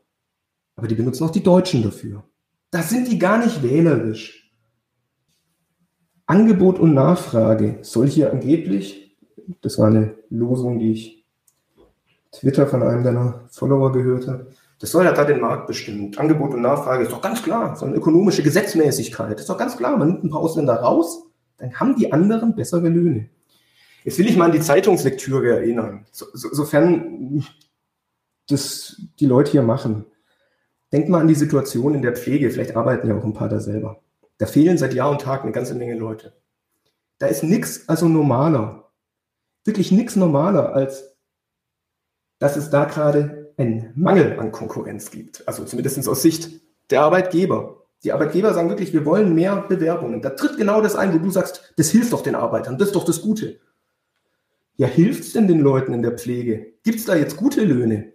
Aber die benutzen auch die Deutschen dafür. Da sind die gar nicht wählerisch. Angebot und Nachfrage soll hier angeblich, das war eine Losung, die ich Twitter von einem deiner Follower gehört habe, das soll ja da den Markt bestimmen. Angebot und Nachfrage ist doch ganz klar, so eine ökonomische Gesetzmäßigkeit. ist doch ganz klar, man nimmt ein paar Ausländer raus, dann haben die anderen bessere Löhne. Jetzt will ich mal an die Zeitungslektüre erinnern, so, so, sofern das die Leute hier machen. Denkt mal an die Situation in der Pflege, vielleicht arbeiten ja auch ein paar da selber. Da fehlen seit Jahr und Tag eine ganze Menge Leute. Da ist nichts also normaler, wirklich nichts normaler, als dass es da gerade einen Mangel an Konkurrenz gibt. Also zumindest aus Sicht der Arbeitgeber. Die Arbeitgeber sagen wirklich, wir wollen mehr Bewerbungen. Da tritt genau das ein, wo du sagst, das hilft doch den Arbeitern, das ist doch das Gute. Ja, hilft es denn den Leuten in der Pflege? Gibt es da jetzt gute Löhne?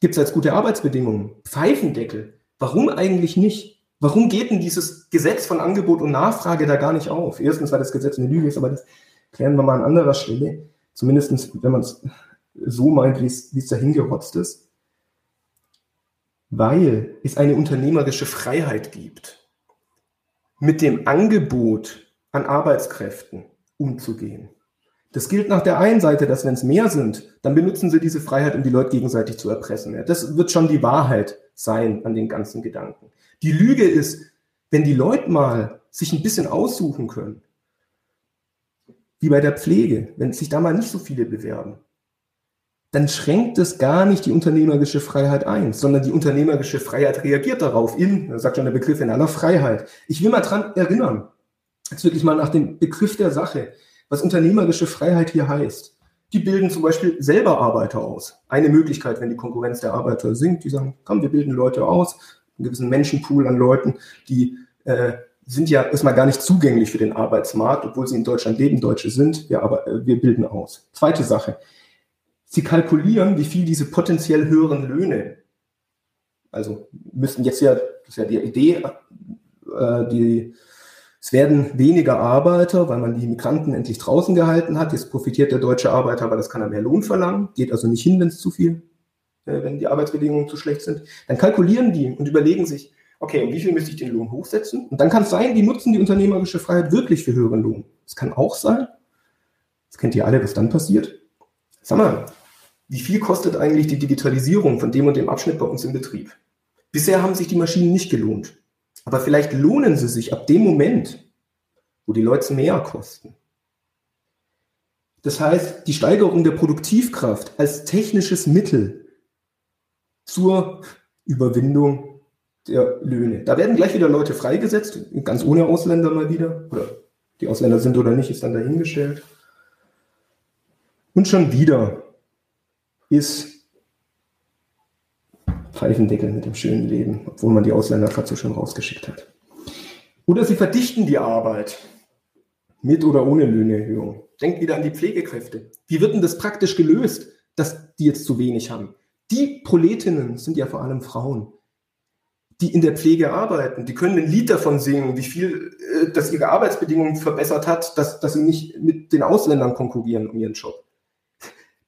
Gibt es jetzt gute Arbeitsbedingungen? Pfeifendeckel? Warum eigentlich nicht? Warum geht denn dieses Gesetz von Angebot und Nachfrage da gar nicht auf? Erstens, weil das Gesetz eine Lüge ist, aber das klären wir mal an anderer Stelle. Zumindest, wenn man es so meint, wie es dahin gerotzt ist. Weil es eine unternehmerische Freiheit gibt, mit dem Angebot an Arbeitskräften umzugehen. Das gilt nach der einen Seite, dass wenn es mehr sind, dann benutzen sie diese Freiheit, um die Leute gegenseitig zu erpressen. Das wird schon die Wahrheit sein an den ganzen Gedanken. Die Lüge ist, wenn die Leute mal sich ein bisschen aussuchen können, wie bei der Pflege, wenn sich da mal nicht so viele bewerben, dann schränkt es gar nicht die unternehmerische Freiheit ein, sondern die unternehmerische Freiheit reagiert darauf in, sagt schon der Begriff, in aller Freiheit. Ich will mal dran erinnern, jetzt wirklich mal nach dem Begriff der Sache, was unternehmerische Freiheit hier heißt. Die bilden zum Beispiel selber Arbeiter aus. Eine Möglichkeit, wenn die Konkurrenz der Arbeiter sinkt, die sagen, komm, wir bilden Leute aus, einen gewissen Menschenpool an Leuten, die äh, sind ja erstmal gar nicht zugänglich für den Arbeitsmarkt, obwohl sie in Deutschland leben, Deutsche sind. Wir, aber, äh, wir bilden aus. Zweite Sache. Sie kalkulieren, wie viel diese potenziell höheren Löhne, also müssten jetzt ja, das ist ja die Idee, äh, die, es werden weniger Arbeiter, weil man die Migranten endlich draußen gehalten hat. Jetzt profitiert der deutsche Arbeiter, weil das kann er mehr Lohn verlangen. Geht also nicht hin, wenn es zu viel, äh, wenn die Arbeitsbedingungen zu schlecht sind. Dann kalkulieren die und überlegen sich, okay, und wie viel müsste ich den Lohn hochsetzen? Und dann kann es sein, die nutzen die unternehmerische Freiheit wirklich für höheren Lohn. Es kann auch sein, das kennt ihr alle, was dann passiert. Sag mal, wie viel kostet eigentlich die Digitalisierung von dem und dem Abschnitt bei uns im Betrieb? Bisher haben sich die Maschinen nicht gelohnt. Aber vielleicht lohnen sie sich ab dem Moment, wo die Leute mehr kosten. Das heißt, die Steigerung der Produktivkraft als technisches Mittel zur Überwindung der Löhne. Da werden gleich wieder Leute freigesetzt, ganz ohne Ausländer mal wieder. Oder die Ausländer sind oder nicht, ist dann dahingestellt. Und schon wieder ist Pfeifendeckel mit dem schönen Leben, obwohl man die Ausländer so schon rausgeschickt hat. Oder sie verdichten die Arbeit mit oder ohne Löhneerhöhung. Denkt wieder an die Pflegekräfte. Wie wird denn das praktisch gelöst, dass die jetzt zu wenig haben? Die Proletinnen sind ja vor allem Frauen die in der Pflege arbeiten, die können ein Lied davon singen, wie viel äh, das ihre Arbeitsbedingungen verbessert hat, dass, dass sie nicht mit den Ausländern konkurrieren um ihren Job.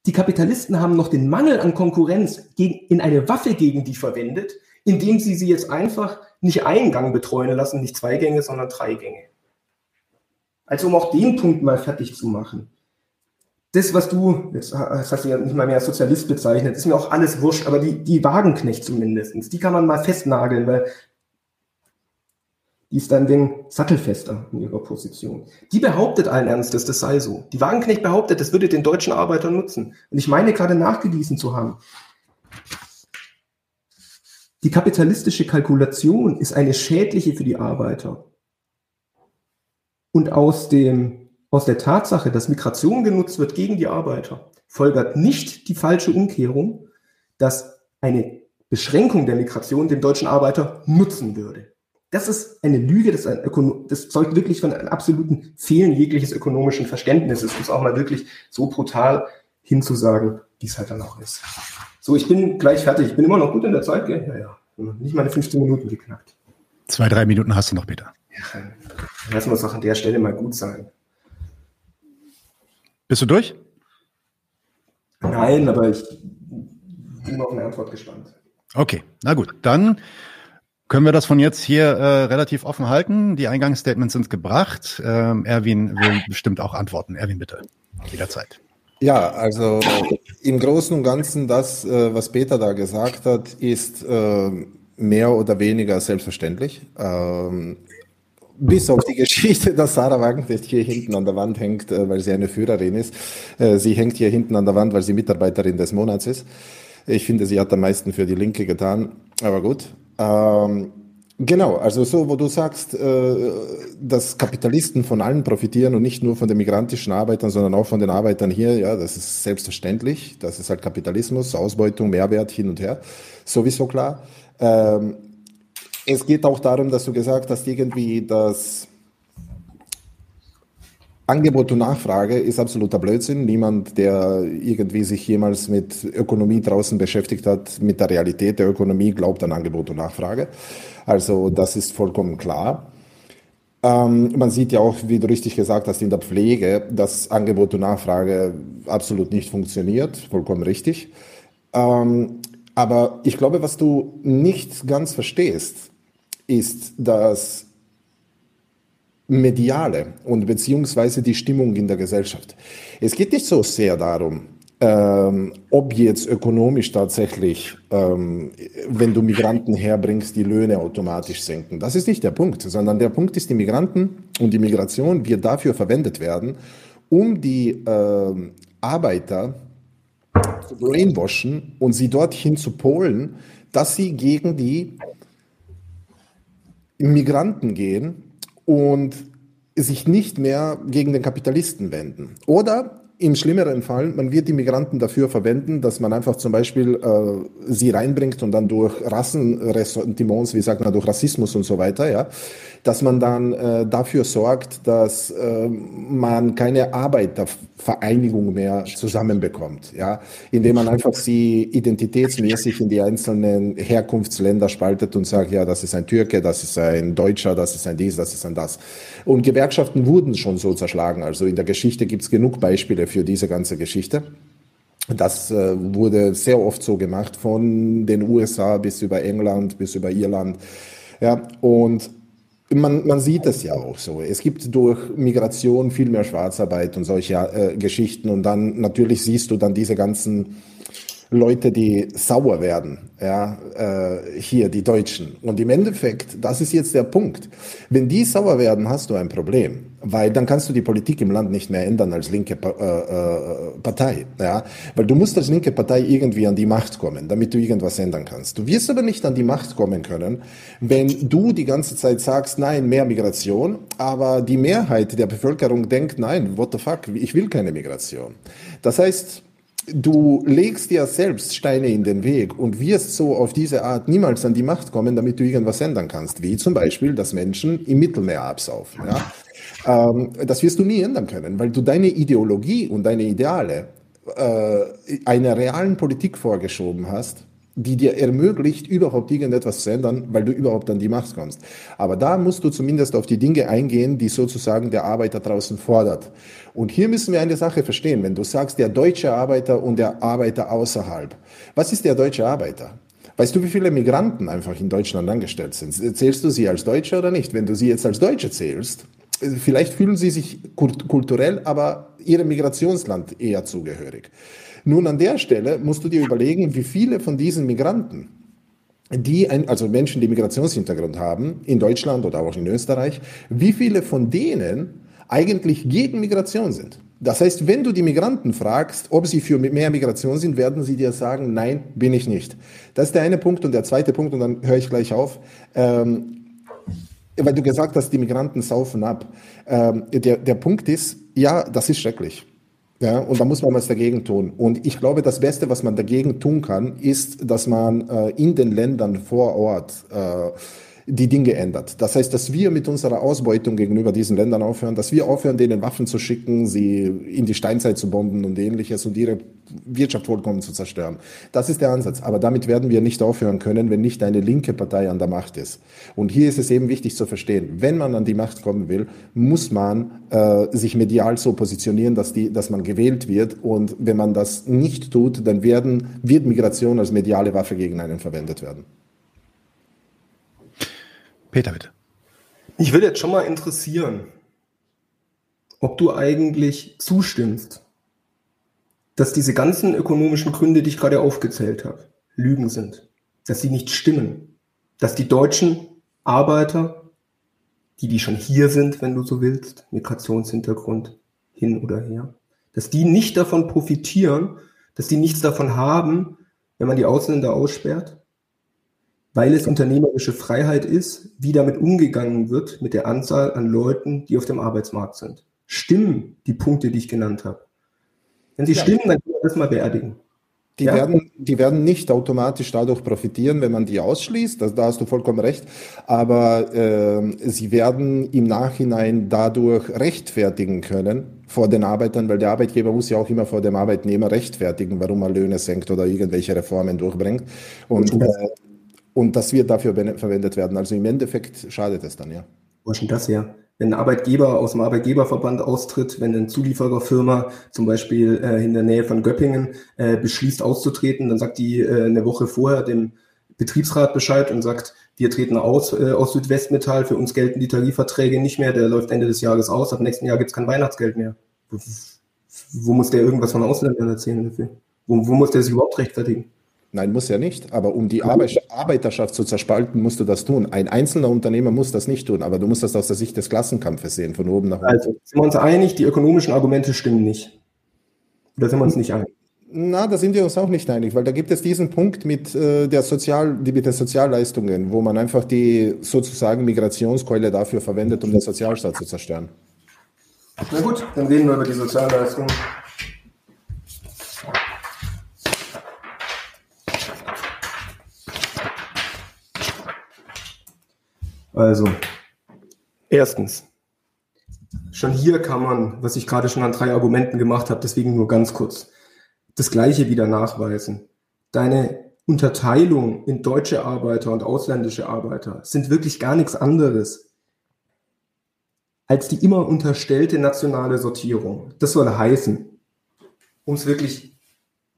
Die Kapitalisten haben noch den Mangel an Konkurrenz gegen, in eine Waffe gegen die verwendet, indem sie sie jetzt einfach nicht einen Gang betreuen lassen, nicht zwei Gänge, sondern drei Gänge. Also um auch den Punkt mal fertig zu machen das, was du, jetzt hast du ja nicht mal mehr als Sozialist bezeichnet, ist mir auch alles wurscht, aber die, die Wagenknecht zumindest, die kann man mal festnageln, weil die ist dann wegen sattelfester in ihrer Position. Die behauptet allen Ernstes, das sei so. Die Wagenknecht behauptet, das würde den deutschen Arbeitern nutzen. Und ich meine gerade nachgewiesen zu haben, die kapitalistische Kalkulation ist eine schädliche für die Arbeiter. Und aus dem aus der Tatsache, dass Migration genutzt wird gegen die Arbeiter, folgert nicht die falsche Umkehrung, dass eine Beschränkung der Migration dem deutschen Arbeiter nutzen würde. Das ist eine Lüge, das, ein Ökono das zeugt wirklich von einem absoluten Fehlen jegliches ökonomischen Verständnisses, um es auch mal wirklich so brutal hinzusagen, wie es halt dann auch ist. So, ich bin gleich fertig. Ich bin immer noch gut in der Zeit, gell? Ja, ja. Nicht meine 15 Minuten geknackt. Zwei, drei Minuten hast du noch, Peter. Ja, lassen wir es auch an der Stelle mal gut sein. Bist du durch? Nein, aber ich bin auf eine Antwort gespannt. Okay, na gut. Dann können wir das von jetzt hier äh, relativ offen halten. Die Eingangsstatements sind gebracht. Ähm, Erwin will bestimmt auch antworten. Erwin, bitte. Jederzeit. Ja, also im Großen und Ganzen das, äh, was Peter da gesagt hat, ist äh, mehr oder weniger selbstverständlich. Ähm, bis auf die Geschichte, dass Sarah Wagenknecht hier hinten an der Wand hängt, äh, weil sie eine Führerin ist. Äh, sie hängt hier hinten an der Wand, weil sie Mitarbeiterin des Monats ist. Ich finde, sie hat am meisten für die Linke getan, aber gut. Ähm, genau, also so, wo du sagst, äh, dass Kapitalisten von allen profitieren und nicht nur von den migrantischen Arbeitern, sondern auch von den Arbeitern hier, ja, das ist selbstverständlich. Das ist halt Kapitalismus, Ausbeutung, Mehrwert hin und her. Sowieso klar. Ähm, es geht auch darum, dass du gesagt hast, irgendwie das Angebot und Nachfrage ist absoluter Blödsinn. Niemand, der irgendwie sich jemals mit Ökonomie draußen beschäftigt hat, mit der Realität der Ökonomie, glaubt an Angebot und Nachfrage. Also das ist vollkommen klar. Äh, Ähm, man sieht ja auch, wie du richtig gesagt hast, in der Pflege, dass Angebot und Nachfrage absolut nicht funktioniert, vollkommen richtig. Ähm, aber ich glaube, was du nicht ganz verstehst, ist, dass mediale und beziehungsweise die Stimmung in der Gesellschaft. Es geht nicht so sehr darum, ähm, ob jetzt ökonomisch tatsächlich, ähm, wenn du Migranten herbringst, die Löhne automatisch senken. Das ist nicht der Punkt, sondern der Punkt ist, die Migranten und die Migration wird dafür verwendet werden, um die ähm, Arbeiter zu brainwashen und sie dorthin zu polen, dass sie gegen die Migranten gehen und sich nicht mehr gegen den Kapitalisten wenden. Oder im schlimmeren Fall, man wird die Migranten dafür verwenden, dass man einfach zum Beispiel äh, sie reinbringt und dann durch Rassenressentiments, wie sagt man, durch Rassismus und so weiter, ja, dass man dann äh, dafür sorgt, dass äh, man keine Arbeitervereinigung mehr zusammenbekommt, ja, indem man einfach sie identitätsmäßig in die einzelnen Herkunftsländer spaltet und sagt, ja, das ist ein Türke, das ist ein Deutscher, das ist ein dies, das ist ein das. Und Gewerkschaften wurden schon so zerschlagen. Also in der Geschichte gibt es genug Beispiele für diese ganze Geschichte. Das äh, wurde sehr oft so gemacht, von den USA bis über England, bis über Irland. Ja, und man, man sieht es ja auch so. Es gibt durch Migration viel mehr Schwarzarbeit und solche äh, Geschichten. Und dann natürlich siehst du dann diese ganzen Leute, die sauer werden, ja, äh, hier die Deutschen. Und im Endeffekt, das ist jetzt der Punkt. Wenn die sauer werden, hast du ein Problem, weil dann kannst du die Politik im Land nicht mehr ändern als linke äh, äh, Partei, ja, weil du musst als linke Partei irgendwie an die Macht kommen, damit du irgendwas ändern kannst. Du wirst aber nicht an die Macht kommen können, wenn du die ganze Zeit sagst, nein, mehr Migration, aber die Mehrheit der Bevölkerung denkt, nein, what the fuck, ich will keine Migration. Das heißt, du legst dir selbst Steine in den Weg und wirst so auf diese Art niemals an die Macht kommen, damit du irgendwas ändern kannst, wie zum Beispiel, dass Menschen im Mittelmeer absaufen. Ja? Ähm, das wirst du nie ändern können, weil du deine Ideologie und deine Ideale äh, einer realen Politik vorgeschoben hast, die dir ermöglicht, überhaupt irgendetwas zu ändern, weil du überhaupt an die Macht kommst. Aber da musst du zumindest auf die Dinge eingehen, die sozusagen der Arbeiter draußen fordert. Und hier müssen wir eine Sache verstehen. Wenn du sagst, der deutsche Arbeiter und der Arbeiter außerhalb. Was ist der deutsche Arbeiter? Weißt du, wie viele Migranten einfach in Deutschland angestellt sind? Zählst du sie als Deutsche oder nicht? Wenn du sie jetzt als Deutsche zählst, vielleicht fühlen sie sich kulturell, aber ihrem Migrationsland eher zugehörig. Nun, an der Stelle musst du dir überlegen, wie viele von diesen Migranten, die, ein, also Menschen, die Migrationshintergrund haben, in Deutschland oder auch in Österreich, wie viele von denen eigentlich gegen Migration sind. Das heißt, wenn du die Migranten fragst, ob sie für mehr Migration sind, werden sie dir sagen, nein, bin ich nicht. Das ist der eine Punkt. Und der zweite Punkt, und dann höre ich gleich auf, ähm, weil du gesagt hast, die Migranten saufen ab. Ähm, der, der Punkt ist, ja, das ist schrecklich. Ja, und da muss man was dagegen tun. Und ich glaube, das Beste, was man dagegen tun kann, ist, dass man äh, in den Ländern vor Ort äh, die Dinge ändert. Das heißt, dass wir mit unserer Ausbeutung gegenüber diesen Ländern aufhören, dass wir aufhören, denen Waffen zu schicken, sie in die Steinzeit zu bomben und ähnliches und ihre Wirtschaft vollkommen zu zerstören. Das ist der Ansatz. Aber damit werden wir nicht aufhören können, wenn nicht eine linke Partei an der Macht ist. Und hier ist es eben wichtig zu verstehen, wenn man an die Macht kommen will, muss man äh, sich medial so positionieren, dass, die, dass man gewählt wird. Und wenn man das nicht tut, dann werden, wird Migration als mediale Waffe gegen einen verwendet werden. Peter, bitte. Ich würde jetzt schon mal interessieren, ob du eigentlich zustimmst, dass diese ganzen ökonomischen Gründe, die ich gerade aufgezählt habe, Lügen sind, dass sie nicht stimmen, dass die deutschen Arbeiter, die, die schon hier sind, wenn du so willst, Migrationshintergrund hin oder her, dass die nicht davon profitieren, dass die nichts davon haben, wenn man die Ausländer aussperrt, weil es unternehmerische Freiheit ist, wie damit umgegangen wird mit der Anzahl an Leuten, die auf dem Arbeitsmarkt sind. Stimmen die Punkte, die ich genannt habe? Wenn sie ja. stimmen, dann können wir das mal beerdigen. Die, ja? werden, die werden nicht automatisch dadurch profitieren, wenn man die ausschließt. Das, da hast du vollkommen recht. Aber äh, sie werden im Nachhinein dadurch rechtfertigen können vor den Arbeitern, weil der Arbeitgeber muss ja auch immer vor dem Arbeitnehmer rechtfertigen, warum er Löhne senkt oder irgendwelche Reformen durchbringt. Und äh, und das wird dafür verwendet werden. Also im Endeffekt schadet es dann, ja. Wo ist denn das her? Wenn ein Arbeitgeber aus dem Arbeitgeberverband austritt, wenn eine Zuliefererfirma zum Beispiel äh, in der Nähe von Göppingen äh, beschließt auszutreten, dann sagt die äh, eine Woche vorher dem Betriebsrat Bescheid und sagt, wir treten aus äh, aus Südwestmetall, für uns gelten die Tarifverträge nicht mehr, der läuft Ende des Jahres aus, ab nächsten Jahr gibt es kein Weihnachtsgeld mehr. Wo, wo muss der irgendwas von Ausländern erzählen dafür? Wo, wo muss der sich überhaupt rechtfertigen? Nein, muss ja nicht. Aber um die Arbeiterschaft zu zerspalten, musst du das tun. Ein einzelner Unternehmer muss das nicht tun, aber du musst das aus der Sicht des Klassenkampfes sehen, von oben nach unten. Also sind wir uns einig, die ökonomischen Argumente stimmen nicht. Oder sind wir uns nicht einig? Na, da sind wir uns auch nicht einig, weil da gibt es diesen Punkt mit, äh, der Sozial, mit den Sozialleistungen, wo man einfach die sozusagen Migrationskeule dafür verwendet, um den Sozialstaat zu zerstören. Na gut, dann reden wir über die Sozialleistungen. Also, erstens, schon hier kann man, was ich gerade schon an drei Argumenten gemacht habe, deswegen nur ganz kurz, das Gleiche wieder nachweisen. Deine Unterteilung in deutsche Arbeiter und ausländische Arbeiter sind wirklich gar nichts anderes als die immer unterstellte nationale Sortierung. Das soll heißen, um es wirklich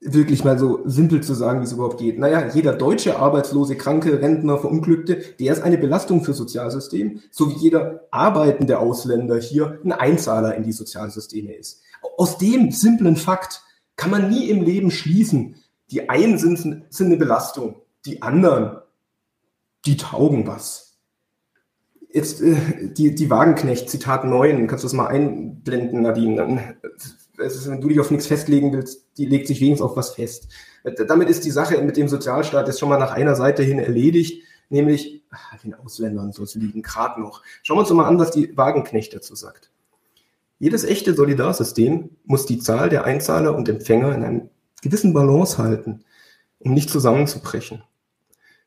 wirklich mal so simpel zu sagen, wie es überhaupt geht. Naja, jeder deutsche Arbeitslose, Kranke, Rentner, Verunglückte, der ist eine Belastung für Sozialsystem, so wie jeder arbeitende Ausländer hier ein Einzahler in die Sozialsysteme ist. Aus dem simplen Fakt kann man nie im Leben schließen, die einen sind, sind eine Belastung, die anderen, die taugen was. Jetzt äh, die, die Wagenknecht, Zitat 9, kannst du das mal einblenden, Nadine? Dann also wenn du dich auf nichts festlegen willst, die legt sich wenigstens auf was fest. Damit ist die Sache mit dem Sozialstaat jetzt schon mal nach einer Seite hin erledigt, nämlich ach, den Ausländern so liegen gerade noch. Schauen wir uns doch mal an, was die Wagenknecht dazu sagt. Jedes echte Solidarsystem muss die Zahl der Einzahler und Empfänger in einem gewissen Balance halten, um nicht zusammenzubrechen.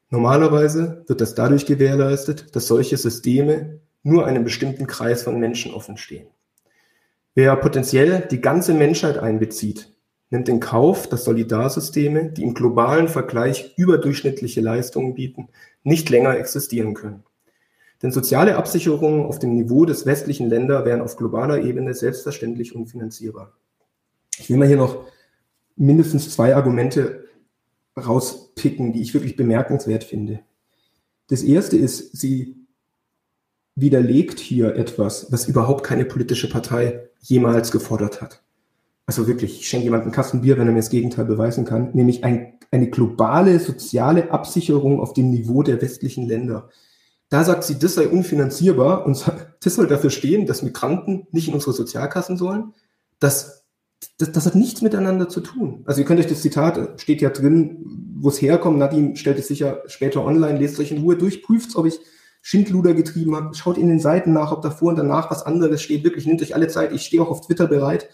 Normalerweise wird das dadurch gewährleistet, dass solche Systeme nur einem bestimmten Kreis von Menschen offenstehen. Wer potenziell die ganze Menschheit einbezieht, nimmt in Kauf, dass Solidarsysteme, die im globalen Vergleich überdurchschnittliche Leistungen bieten, nicht länger existieren können. Denn soziale Absicherungen auf dem Niveau des westlichen Länder wären auf globaler Ebene selbstverständlich unfinanzierbar. Ich will mal hier noch mindestens zwei Argumente rauspicken, die ich wirklich bemerkenswert finde. Das erste ist, sie widerlegt hier etwas, was überhaupt keine politische Partei jemals gefordert hat. Also wirklich, ich schenke jemandem einen Kasten Bier, wenn er mir das Gegenteil beweisen kann, nämlich ein, eine globale soziale Absicherung auf dem Niveau der westlichen Länder. Da sagt sie, das sei unfinanzierbar und das soll dafür stehen, dass Migranten nicht in unsere Sozialkassen sollen. Das, das, das hat nichts miteinander zu tun. Also ihr könnt euch das Zitat, steht ja drin, wo es herkommt, Nadine stellt es sicher später online, lest euch in Ruhe durch, prüft ob ich Schindluder getrieben habe. Schaut in den Seiten nach, ob davor und danach was anderes steht. Wirklich, nehmt euch alle Zeit. Ich stehe auch auf Twitter bereit,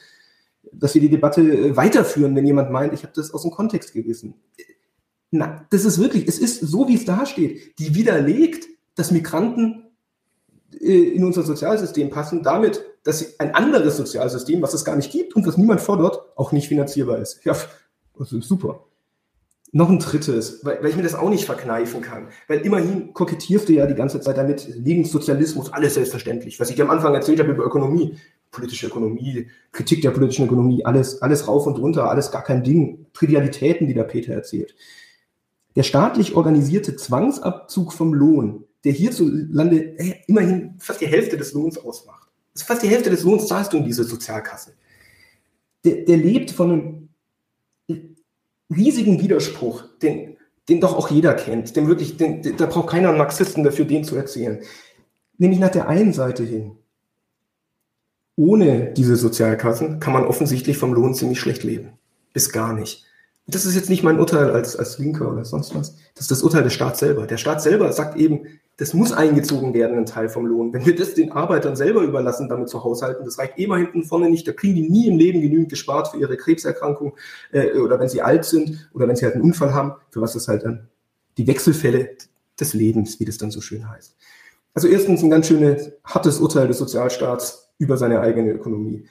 dass wir die Debatte äh, weiterführen, wenn jemand meint, ich habe das aus dem Kontext gerissen. Na, das ist wirklich, es ist so, wie es da steht. Die widerlegt, dass Migranten äh, in unser Sozialsystem passen, damit, dass ein anderes Sozialsystem, was es gar nicht gibt und was niemand fordert, auch nicht finanzierbar ist. Ja, das ist super. Noch ein drittes, weil, weil ich mir das auch nicht verkneifen kann. Weil immerhin kokettierst du ja die ganze Zeit damit, Lebenssozialismus, alles selbstverständlich. Was ich dir am Anfang erzählt habe über Ökonomie, politische Ökonomie, Kritik der politischen Ökonomie, alles, alles rauf und runter, alles gar kein Ding. Trivialitäten, die der Peter erzählt. Der staatlich organisierte Zwangsabzug vom Lohn, der hierzulande äh, immerhin fast die Hälfte des Lohns ausmacht. Ist fast die Hälfte des Lohns zahlst du in diese Sozialkasse. Der, der lebt von einem riesigen Widerspruch, den, den doch auch jeder kennt, den wirklich, den, den, da braucht keiner einen Marxisten dafür, den zu erzählen. Nämlich nach der einen Seite hin. Ohne diese Sozialkassen kann man offensichtlich vom Lohn ziemlich schlecht leben. Bis gar nicht. Das ist jetzt nicht mein Urteil als, als Linker oder sonst was. Das ist das Urteil des Staats selber. Der Staat selber sagt eben, das muss eingezogen werden, ein Teil vom Lohn. Wenn wir das den Arbeitern selber überlassen, damit zu haushalten, das reicht immer hinten vorne nicht. Da kriegen die nie im Leben genügend gespart für ihre Krebserkrankung äh, oder wenn sie alt sind oder wenn sie halt einen Unfall haben, für was das halt dann die Wechselfälle des Lebens, wie das dann so schön heißt. Also erstens ein ganz schönes, hartes Urteil des Sozialstaats über seine eigene Ökonomie.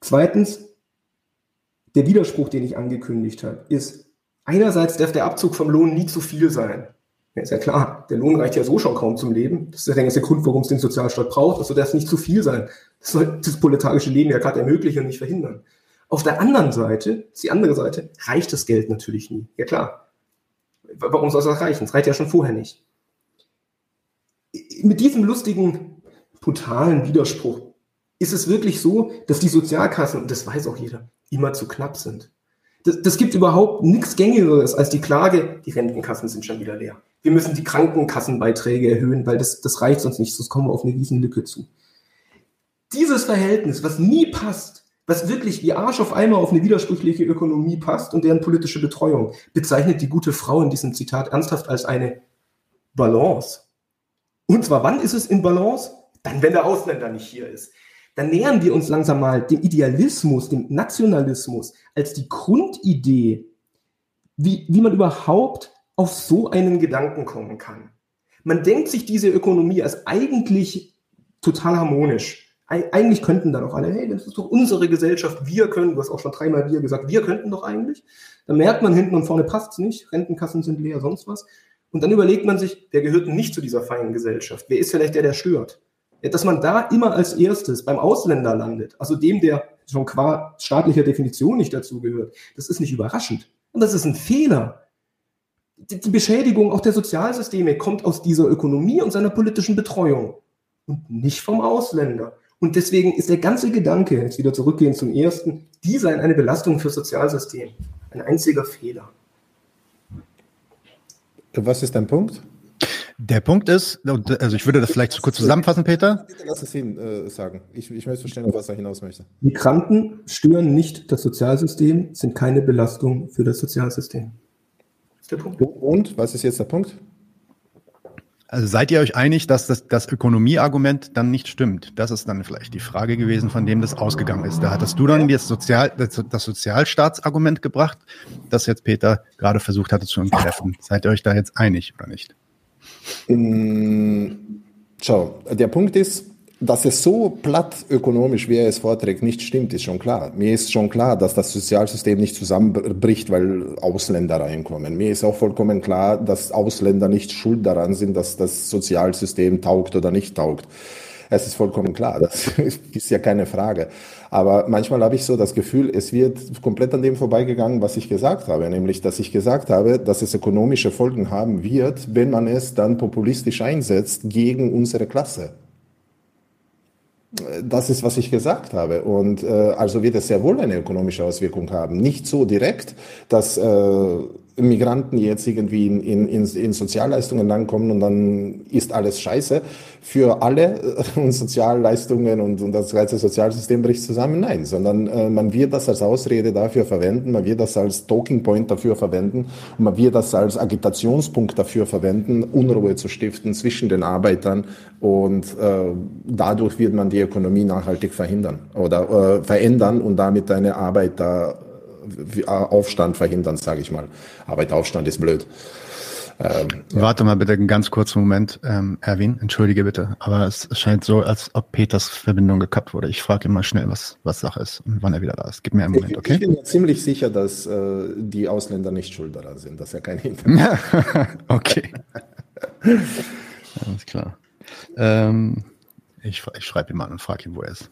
Zweitens, der Widerspruch, den ich angekündigt habe, ist, einerseits darf der Abzug vom Lohn nie zu viel sein. Ja, ist ja klar, der Lohn reicht ja so schon kaum zum Leben. Das ist ja der Grund, warum es den Sozialstaat braucht. Das soll das nicht zu viel sein. Das soll das proletarische Leben ja gerade ermöglichen und nicht verhindern. Auf der anderen Seite, die andere Seite, reicht das Geld natürlich nie. Ja klar. Warum soll es das reichen? Es reicht ja schon vorher nicht. Mit diesem lustigen, brutalen Widerspruch ist es wirklich so, dass die Sozialkassen, und das weiß auch jeder, immer zu knapp sind. Das, das gibt überhaupt nichts Gängigeres als die Klage, die Rentenkassen sind schon wieder leer. Wir müssen die Krankenkassenbeiträge erhöhen, weil das, das reicht sonst nicht, sonst kommen wir auf eine Riesenlücke zu. Dieses Verhältnis, was nie passt, was wirklich wie Arsch auf einmal auf eine widersprüchliche Ökonomie passt und deren politische Betreuung, bezeichnet die gute Frau in diesem Zitat ernsthaft als eine Balance. Und zwar, wann ist es in Balance? Dann, wenn der Ausländer nicht hier ist dann nähern wir uns langsam mal dem Idealismus, dem Nationalismus als die Grundidee, wie, wie man überhaupt auf so einen Gedanken kommen kann. Man denkt sich diese Ökonomie als eigentlich total harmonisch. Eigentlich könnten dann auch alle, hey, das ist doch unsere Gesellschaft, wir können, du hast auch schon dreimal wir gesagt, wir könnten doch eigentlich. Dann merkt man hinten und vorne passt es nicht, Rentenkassen sind leer, sonst was. Und dann überlegt man sich, wer gehört nicht zu dieser feinen Gesellschaft? Wer ist vielleicht der, der stört? Dass man da immer als erstes beim Ausländer landet, also dem, der schon qua staatlicher Definition nicht dazugehört, das ist nicht überraschend. Und das ist ein Fehler. Die Beschädigung auch der Sozialsysteme kommt aus dieser Ökonomie und seiner politischen Betreuung und nicht vom Ausländer. Und deswegen ist der ganze Gedanke, jetzt wieder zurückgehen zum ersten, die seien eine Belastung für Sozialsystem. Ein einziger Fehler. Was ist dein Punkt? Der Punkt ist, also ich würde das vielleicht kurz zusammenfassen, Peter. Bitte lass es ihn äh, sagen. Ich, ich möchte verstehen, auf was er hinaus möchte. Migranten stören nicht das Sozialsystem, sind keine Belastung für das Sozialsystem. Das ist der Punkt. Und was ist jetzt der Punkt? Also seid ihr euch einig, dass das, das Ökonomieargument dann nicht stimmt? Das ist dann vielleicht die Frage gewesen, von dem das ausgegangen ist. Da hattest du dann das, Sozial, das, das Sozialstaatsargument gebracht, das jetzt Peter gerade versucht hatte zu entkräften. Seid ihr euch da jetzt einig oder nicht? Schau, der Punkt ist, dass es so platt ökonomisch, wie er es vorträgt, nicht stimmt, ist schon klar. Mir ist schon klar, dass das Sozialsystem nicht zusammenbricht, weil Ausländer reinkommen. Mir ist auch vollkommen klar, dass Ausländer nicht schuld daran sind, dass das Sozialsystem taugt oder nicht taugt. Es ist vollkommen klar, das ist ja keine Frage. Aber manchmal habe ich so das Gefühl, es wird komplett an dem vorbeigegangen, was ich gesagt habe, nämlich, dass ich gesagt habe, dass es ökonomische Folgen haben wird, wenn man es dann populistisch einsetzt gegen unsere Klasse. Das ist, was ich gesagt habe. Und äh, also wird es sehr wohl eine ökonomische Auswirkung haben. Nicht so direkt, dass äh, Migranten jetzt irgendwie in, in, in Sozialleistungen langkommen und dann ist alles scheiße für alle äh, und Sozialleistungen und, und das ganze Sozialsystem bricht zusammen. Nein, sondern äh, man wird das als Ausrede dafür verwenden, man wird das als Talking Point dafür verwenden und man wird das als Agitationspunkt dafür verwenden, Unruhe zu stiften zwischen den Arbeitern und äh, dadurch wird man die Ökonomie nachhaltig verhindern oder äh, verändern und damit eine Arbeiter Aufstand verhindern, sage ich mal. Arbeiteraufstand ist blöd. Ähm, ja. Warte mal bitte einen ganz kurzen Moment, ähm, Erwin, entschuldige bitte, aber es scheint so, als ob Peters Verbindung gekappt wurde. Ich frage ihn mal schnell, was, was Sache ist und wann er wieder da ist. Gib mir einen Moment, okay? Ich bin mir ziemlich sicher, dass äh, die Ausländer nicht schuld daran sind, dass er kein Internet Okay. Alles klar. Ähm, ich, ich schreibe ihm mal und frage ihn, wo er ist.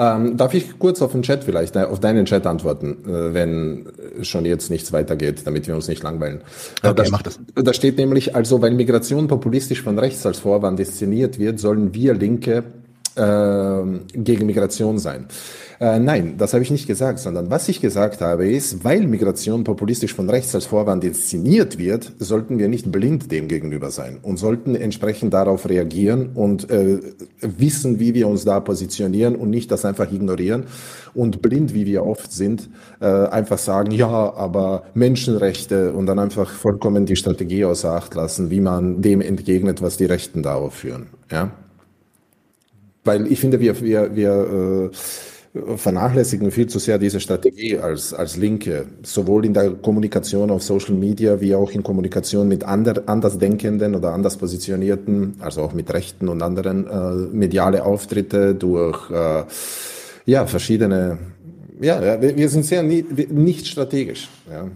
Ähm, darf ich kurz auf den Chat vielleicht, äh, auf deinen Chat antworten, äh, wenn schon jetzt nichts weitergeht, damit wir uns nicht langweilen. Äh, okay, da, mach das. da steht nämlich, also weil Migration populistisch von rechts als Vorwand inszeniert wird, sollen wir Linke gegen Migration sein. Äh, nein, das habe ich nicht gesagt, sondern was ich gesagt habe ist, weil Migration populistisch von rechts als Vorwand inszeniert wird, sollten wir nicht blind dem gegenüber sein und sollten entsprechend darauf reagieren und äh, wissen, wie wir uns da positionieren und nicht das einfach ignorieren und blind, wie wir oft sind, äh, einfach sagen, ja, aber Menschenrechte und dann einfach vollkommen die Strategie außer Acht lassen, wie man dem entgegnet, was die Rechten da aufführen. Ja? Weil ich finde, wir, wir, wir äh, vernachlässigen viel zu sehr diese Strategie als, als Linke, sowohl in der Kommunikation auf Social Media wie auch in Kommunikation mit ander, Andersdenkenden oder anders Positionierten, also auch mit Rechten und anderen äh, mediale Auftritte durch äh, ja, verschiedene, ja, wir sind sehr nie, nicht strategisch. Ja.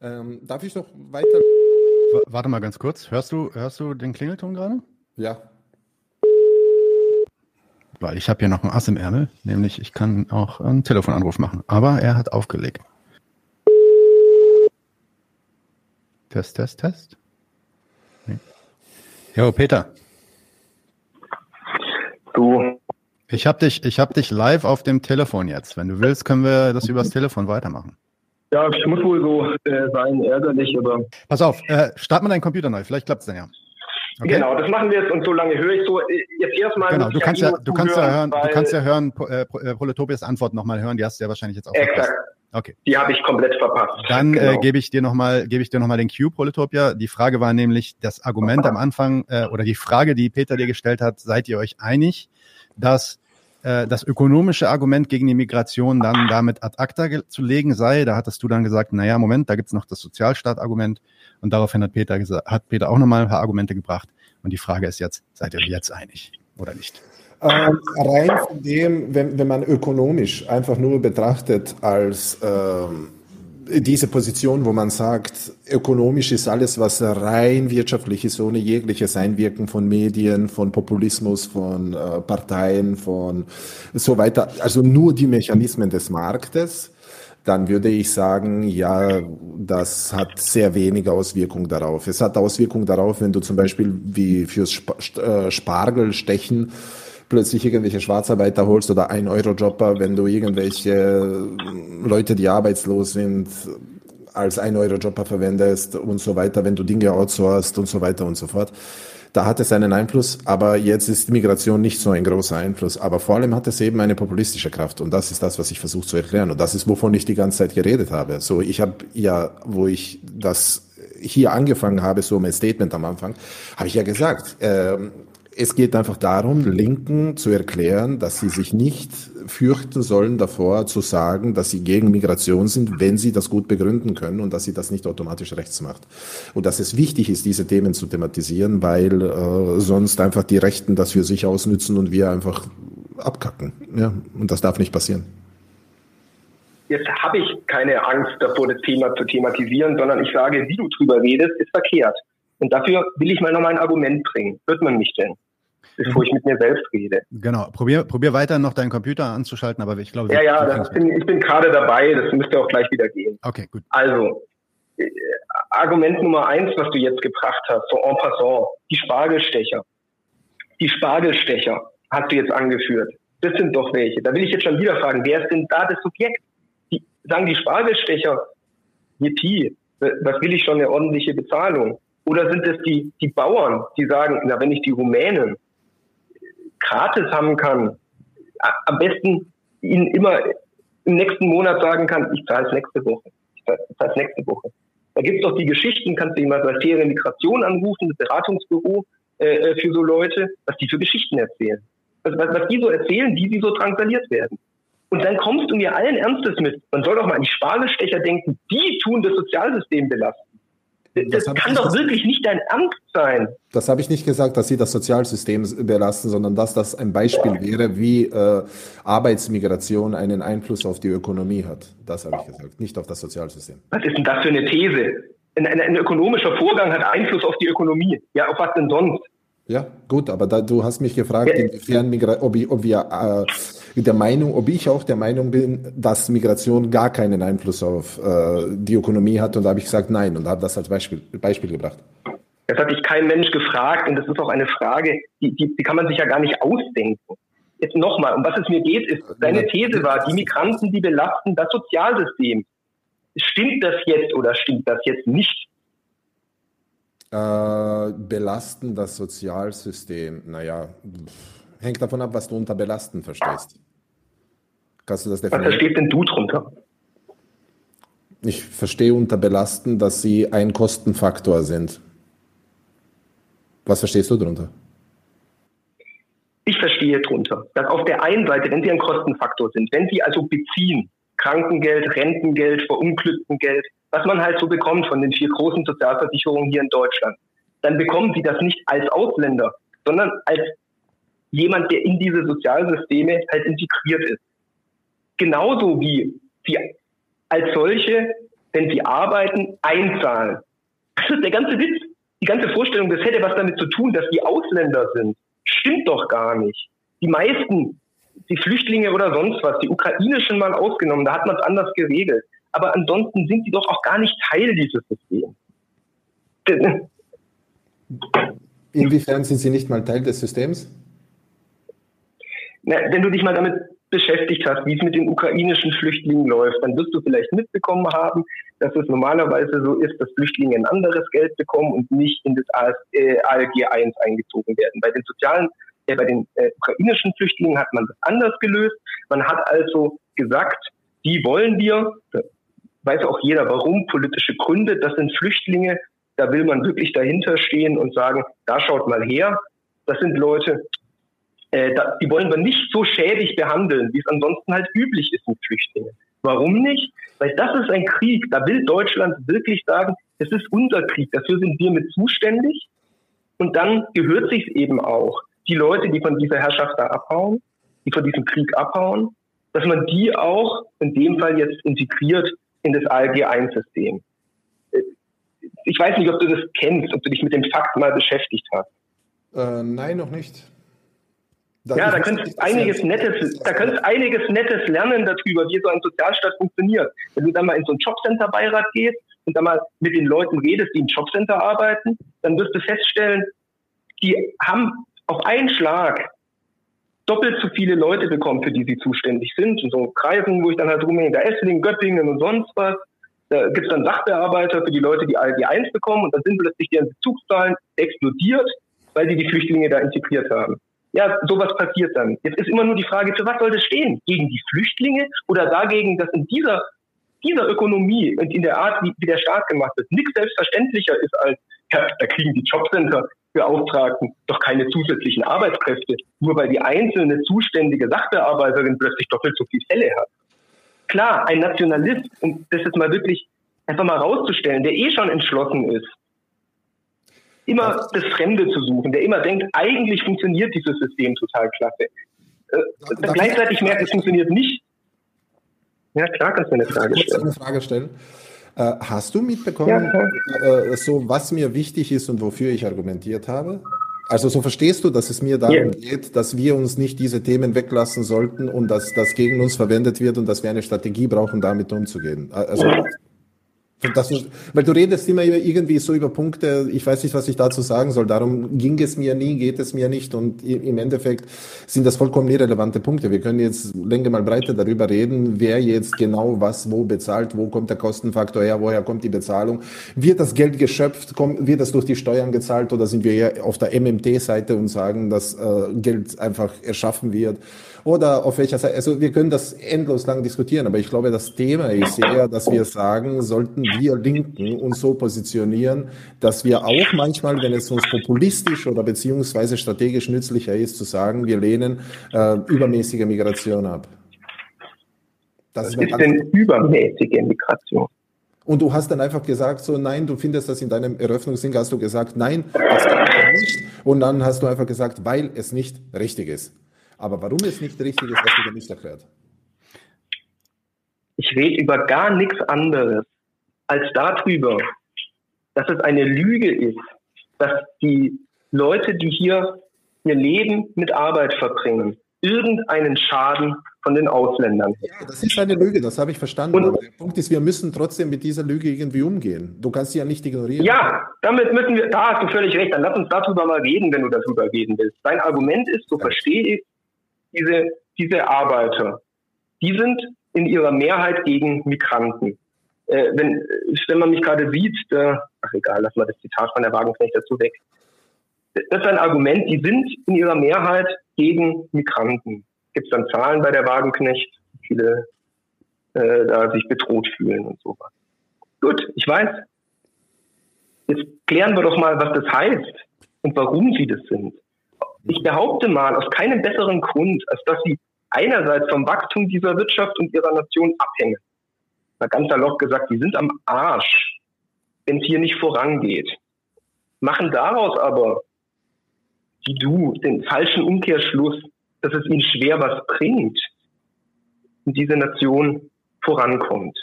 Ähm, darf ich noch weiter? Warte mal ganz kurz. Hörst du, hörst du den Klingelton gerade? Ja. Weil ich habe hier noch ein Ass im Ärmel, nämlich ich kann auch einen Telefonanruf machen. Aber er hat aufgelegt. Test, Test, Test. Nee. Jo, Peter. Du. Ich habe dich, ich hab dich live auf dem Telefon jetzt. Wenn du willst, können wir das übers Telefon weitermachen. Ja, es muss wohl so äh, sein, ärgerlich, aber. Pass auf, äh, start mal deinen Computer neu, vielleicht klappt es dann ja. Okay. Genau, das machen wir jetzt und so lange höre ich so. Äh, jetzt erstmal. Genau, du kannst ja, du kannst ja hören, du kannst ja hören, äh, äh, Proletopias Antwort nochmal hören, die hast du ja wahrscheinlich jetzt auch Exakt. Verpasst. Okay. Die habe ich komplett verpasst. Dann äh, genau. äh, gebe ich dir nochmal, gebe ich dir nochmal den Cue, Proletopia. Die Frage war nämlich das Argument am Anfang, äh, oder die Frage, die Peter dir gestellt hat, seid ihr euch einig, dass äh, das ökonomische Argument gegen die Migration dann damit ad acta zu legen sei. Da hattest du dann gesagt, naja, Moment, da gibt's noch das Sozialstaatargument. Und daraufhin hat Peter, hat Peter auch nochmal ein paar Argumente gebracht. Und die Frage ist jetzt, seid ihr jetzt einig oder nicht? Ähm, rein von dem, wenn, wenn man ökonomisch einfach nur betrachtet als ähm, diese Position, wo man sagt, ökonomisch ist alles, was rein wirtschaftlich ist, ohne jegliches Einwirken von Medien, von Populismus, von äh, Parteien, von so weiter, also nur die Mechanismen des Marktes, dann würde ich sagen, ja, das hat sehr wenige Auswirkungen darauf. Es hat Auswirkungen darauf, wenn du zum Beispiel wie fürs äh, Spargelstechen plötzlich irgendwelche Schwarzarbeiter holst oder ein Euro-Jobber, wenn du irgendwelche Leute, die arbeitslos sind, als ein Euro-Jobber verwendest und so weiter, wenn du Dinge outsourcest und so weiter und so fort. Da hat es einen Einfluss, aber jetzt ist Migration nicht so ein großer Einfluss. Aber vor allem hat es eben eine populistische Kraft und das ist das, was ich versuche zu erklären und das ist, wovon ich die ganze Zeit geredet habe. So, ich habe ja, wo ich das hier angefangen habe, so mein Statement am Anfang, habe ich ja gesagt, äh, es geht einfach darum, Linken zu erklären, dass sie sich nicht fürchten sollen davor zu sagen, dass sie gegen Migration sind, wenn sie das gut begründen können und dass sie das nicht automatisch rechts macht. Und dass es wichtig ist, diese Themen zu thematisieren, weil äh, sonst einfach die Rechten das für sich ausnützen und wir einfach abkacken. Ja, und das darf nicht passieren. Jetzt habe ich keine Angst davor, das Thema zu thematisieren, sondern ich sage, wie du drüber redest, ist verkehrt. Und dafür will ich mal noch mal ein Argument bringen. Hört man mich denn? bevor mhm. ich mit mir selbst rede. Genau. Probier, probier weiter noch deinen Computer anzuschalten, aber ich glaube. Ja, ja, bin, ich bin gerade dabei. Das müsste auch gleich wieder gehen. Okay, gut. Also, äh, Argument Nummer eins, was du jetzt gebracht hast, so en passant, die Spargelstecher. Die Spargelstecher hast du jetzt angeführt. Das sind doch welche. Da will ich jetzt schon wieder fragen, wer ist denn da das Subjekt? Die, sagen die Spargelstecher, Yippie, was will ich schon eine ordentliche Bezahlung? Oder sind es die, die Bauern, die sagen, na, wenn ich die Rumänen gratis haben kann, am besten ihnen immer im nächsten Monat sagen kann, ich zahle es nächste Woche. Ich zahle es nächste Woche. Da gibt es doch die Geschichten, kannst du jemand bei Faire Migration anrufen, das Beratungsbüro äh, äh, für so Leute, was die für Geschichten erzählen. Was, was, was die so erzählen, wie sie so drangsaliert werden. Und dann kommst du mir allen Ernstes mit. Man soll doch mal an die Spargelstecher denken, die tun das Sozialsystem belasten. Das, das kann doch gesagt. wirklich nicht dein Ernst sein. Das habe ich nicht gesagt, dass sie das Sozialsystem belasten, sondern dass das ein Beispiel wäre, wie äh, Arbeitsmigration einen Einfluss auf die Ökonomie hat. Das habe ich gesagt, nicht auf das Sozialsystem. Was ist denn das für eine These? Ein, ein, ein ökonomischer Vorgang hat Einfluss auf die Ökonomie. Ja, auf was denn sonst? Ja, gut, aber da, du hast mich gefragt, ja. inwiefern Migra ob, ich, ob wir äh, der Meinung, ob ich auch der Meinung bin, dass Migration gar keinen Einfluss auf äh, die Ökonomie hat. Und da habe ich gesagt, nein, und habe das als Beispiel, Beispiel gebracht. Das hat sich kein Mensch gefragt und das ist auch eine Frage, die, die, die kann man sich ja gar nicht ausdenken. Jetzt nochmal, um was es mir geht, ist, seine These war, die Migranten, die belasten das Sozialsystem. Stimmt das jetzt oder stimmt das jetzt nicht? Äh, belasten das Sozialsystem, naja, hängt davon ab, was du unter belasten verstehst. Kannst du das definieren? Was verstehst denn du drunter? Ich verstehe unter belasten, dass sie ein Kostenfaktor sind. Was verstehst du darunter? Ich verstehe darunter, dass auf der einen Seite, wenn sie ein Kostenfaktor sind, wenn sie also beziehen, Krankengeld, Rentengeld, Verunglücktengeld, was man halt so bekommt von den vier großen Sozialversicherungen hier in Deutschland, dann bekommen sie das nicht als Ausländer, sondern als jemand, der in diese Sozialsysteme halt integriert ist. Genauso wie sie als solche wenn sie arbeiten, einzahlen. Das ist der ganze Witz. Die ganze Vorstellung, das hätte was damit zu tun, dass die Ausländer sind. Stimmt doch gar nicht. Die meisten, die Flüchtlinge oder sonst was, die ukrainischen mal ausgenommen, da hat man es anders geregelt. Aber ansonsten sind sie doch auch gar nicht Teil dieses Systems. Inwiefern sind sie nicht mal Teil des Systems? Na, wenn du dich mal damit beschäftigt hast, wie es mit den ukrainischen Flüchtlingen läuft, dann wirst du vielleicht mitbekommen haben, dass es normalerweise so ist, dass Flüchtlinge ein anderes Geld bekommen und nicht in das ALG äh, 1 eingezogen werden. Bei den sozialen, äh, bei den äh, ukrainischen Flüchtlingen hat man das anders gelöst. Man hat also gesagt, die wollen wir, weiß auch jeder warum, politische Gründe, das sind Flüchtlinge, da will man wirklich dahinter stehen und sagen, da schaut mal her, das sind Leute, äh, da, die wollen wir nicht so schäbig behandeln, wie es ansonsten halt üblich ist mit Flüchtlingen. Warum nicht? Weil das ist ein Krieg. Da will Deutschland wirklich sagen, es ist unser Krieg. Dafür sind wir mit zuständig. Und dann gehört sich eben auch, die Leute, die von dieser Herrschaft da abhauen, die von diesem Krieg abhauen, dass man die auch in dem Fall jetzt integriert in das ALG-1-System. Äh, ich weiß nicht, ob du das kennst, ob du dich mit dem Fakt mal beschäftigt hast. Äh, nein, noch nicht. Da ja, da könntest einiges Nettes, da könntest einiges Nettes lernen darüber, wie so ein Sozialstaat funktioniert. Wenn du dann mal in so einen Jobcenter-Beirat gehst und dann mal mit den Leuten redest, die im Jobcenter arbeiten, dann wirst du feststellen, die haben auf einen Schlag doppelt so viele Leute bekommen, für die sie zuständig sind. In so Kreisen, wo ich dann halt rumhänge, da Esslingen, Göttingen und sonst was. Da gibt es dann Sachbearbeiter für die Leute, die ALG 1 bekommen und dann sind plötzlich deren Bezugszahlen explodiert, weil sie die Flüchtlinge da integriert haben. Ja, sowas passiert dann. Jetzt ist immer nur die Frage, für was soll das stehen? Gegen die Flüchtlinge oder dagegen, dass in dieser, dieser Ökonomie und in der Art, wie, wie der Staat gemacht wird, nichts selbstverständlicher ist als, ja, da kriegen die Jobcenter Beauftragten doch keine zusätzlichen Arbeitskräfte, nur weil die einzelne zuständige Sachbearbeiterin plötzlich doppelt so viele Fälle hat. Klar, ein Nationalist, um das jetzt mal wirklich einfach mal rauszustellen, der eh schon entschlossen ist, immer das Fremde zu suchen, der immer denkt, eigentlich funktioniert dieses System total klasse. Äh, gleichzeitig merkt, es funktioniert nicht. Ja, klar kannst du eine Frage stellen. Eine Frage stellen. Äh, hast du mitbekommen, ja, äh, so was mir wichtig ist und wofür ich argumentiert habe? Also so verstehst du, dass es mir darum yeah. geht, dass wir uns nicht diese Themen weglassen sollten und dass das gegen uns verwendet wird und dass wir eine Strategie brauchen, damit umzugehen. Also das, weil du redest immer irgendwie so über Punkte, ich weiß nicht, was ich dazu sagen soll. Darum ging es mir nie, geht es mir nicht. Und im Endeffekt sind das vollkommen irrelevante Punkte. Wir können jetzt länger mal breiter darüber reden, wer jetzt genau was wo bezahlt, wo kommt der Kostenfaktor her, woher kommt die Bezahlung. Wird das Geld geschöpft, kommt, wird das durch die Steuern gezahlt oder sind wir eher auf der MMT-Seite und sagen, dass äh, Geld einfach erschaffen wird? Oder auf welcher Seite. Also wir können das endlos lang diskutieren, aber ich glaube, das Thema ist eher, dass wir sagen, sollten wir Linken uns so positionieren, dass wir auch manchmal, wenn es uns populistisch oder beziehungsweise strategisch nützlicher ist, zu sagen, wir lehnen äh, übermäßige Migration ab. Das Was ist, ist denn übermäßige Migration? Und du hast dann einfach gesagt, so nein, du findest das in deinem Eröffnungsding, hast du gesagt, nein, das kann nicht. Und dann hast du einfach gesagt, weil es nicht richtig ist. Aber warum es nicht richtig ist, hast du dir nicht erklärt. Ich rede über gar nichts anderes als darüber, dass es eine Lüge ist, dass die Leute, die hier ihr Leben mit Arbeit verbringen, irgendeinen Schaden von den Ausländern hätten. Ja, das ist eine Lüge, das habe ich verstanden. Und, Aber der Punkt ist, wir müssen trotzdem mit dieser Lüge irgendwie umgehen. Du kannst sie ja nicht ignorieren. Ja, damit müssen wir, da hast du völlig recht, dann lass uns darüber mal reden, wenn du darüber reden willst. Dein Argument ist, so ja. verstehe ich, diese, diese Arbeiter, die sind in ihrer Mehrheit gegen Migranten. Äh, wenn, wenn man mich gerade sieht, da, ach egal, lass mal das Zitat von der Wagenknecht dazu weg. Das ist ein Argument, die sind in ihrer Mehrheit gegen Migranten. Gibt es dann Zahlen bei der Wagenknecht, viele äh, da sich bedroht fühlen und sowas. Gut, ich weiß. Jetzt klären wir doch mal, was das heißt und warum sie das sind. Ich behaupte mal, aus keinem besseren Grund, als dass sie einerseits vom Wachstum dieser Wirtschaft und ihrer Nation abhängen. Mal ganz salopp gesagt, die sind am Arsch, wenn es hier nicht vorangeht. Machen daraus aber, wie du, den falschen Umkehrschluss, dass es ihnen schwer was bringt und diese Nation vorankommt.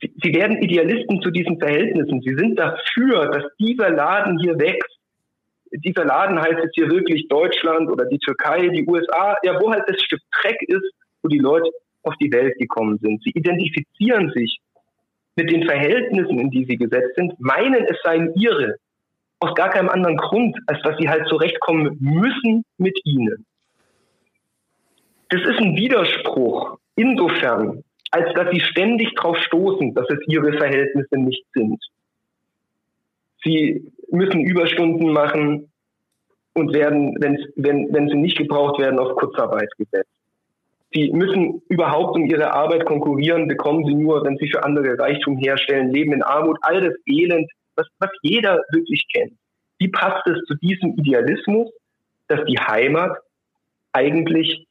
Sie, sie werden Idealisten zu diesen Verhältnissen. Sie sind dafür, dass dieser Laden hier wächst. Dieser Laden heißt jetzt hier wirklich Deutschland oder die Türkei, die USA, ja, wo halt das Stück Dreck ist, wo die Leute auf die Welt gekommen sind. Sie identifizieren sich mit den Verhältnissen, in die sie gesetzt sind, meinen, es seien ihre, aus gar keinem anderen Grund, als dass sie halt zurechtkommen müssen mit ihnen. Das ist ein Widerspruch insofern, als dass sie ständig darauf stoßen, dass es ihre Verhältnisse nicht sind. Sie müssen Überstunden machen und werden, wenn, wenn sie nicht gebraucht werden, auf Kurzarbeit gesetzt. Sie müssen überhaupt um ihre Arbeit konkurrieren, bekommen sie nur, wenn sie für andere Reichtum herstellen, leben in Armut, all das Elend, was, was jeder wirklich kennt. Wie passt es zu diesem Idealismus, dass die Heimat eigentlich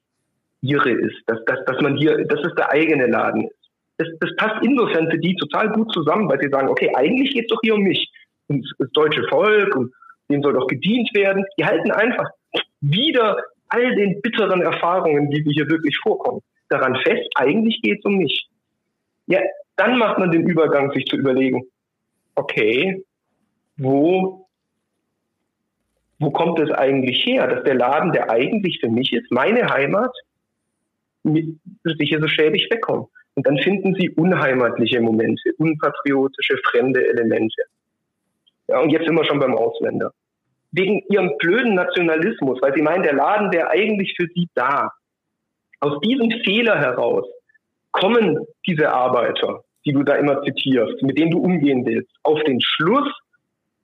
ihre ist, dass, dass, dass man hier, dass es der eigene Laden ist. Das, das passt insofern für die total gut zusammen, weil sie sagen, okay, eigentlich geht es doch hier um mich, das deutsche Volk und dem soll doch gedient werden. Die halten einfach wieder all den bitteren Erfahrungen, die hier wirklich vorkommen, daran fest, eigentlich geht es um mich. Ja, dann macht man den Übergang, sich zu überlegen, okay, wo, wo kommt es eigentlich her, dass der Laden, der eigentlich für mich ist, meine Heimat, sicher so schäbig wegkommt. Und dann finden sie unheimatliche Momente, unpatriotische, fremde Elemente. Ja, und jetzt sind wir schon beim Ausländer wegen ihrem blöden Nationalismus, weil sie meinen, der Laden wäre eigentlich für sie da. Aus diesem Fehler heraus kommen diese Arbeiter, die du da immer zitierst, mit denen du umgehen willst, auf den Schluss,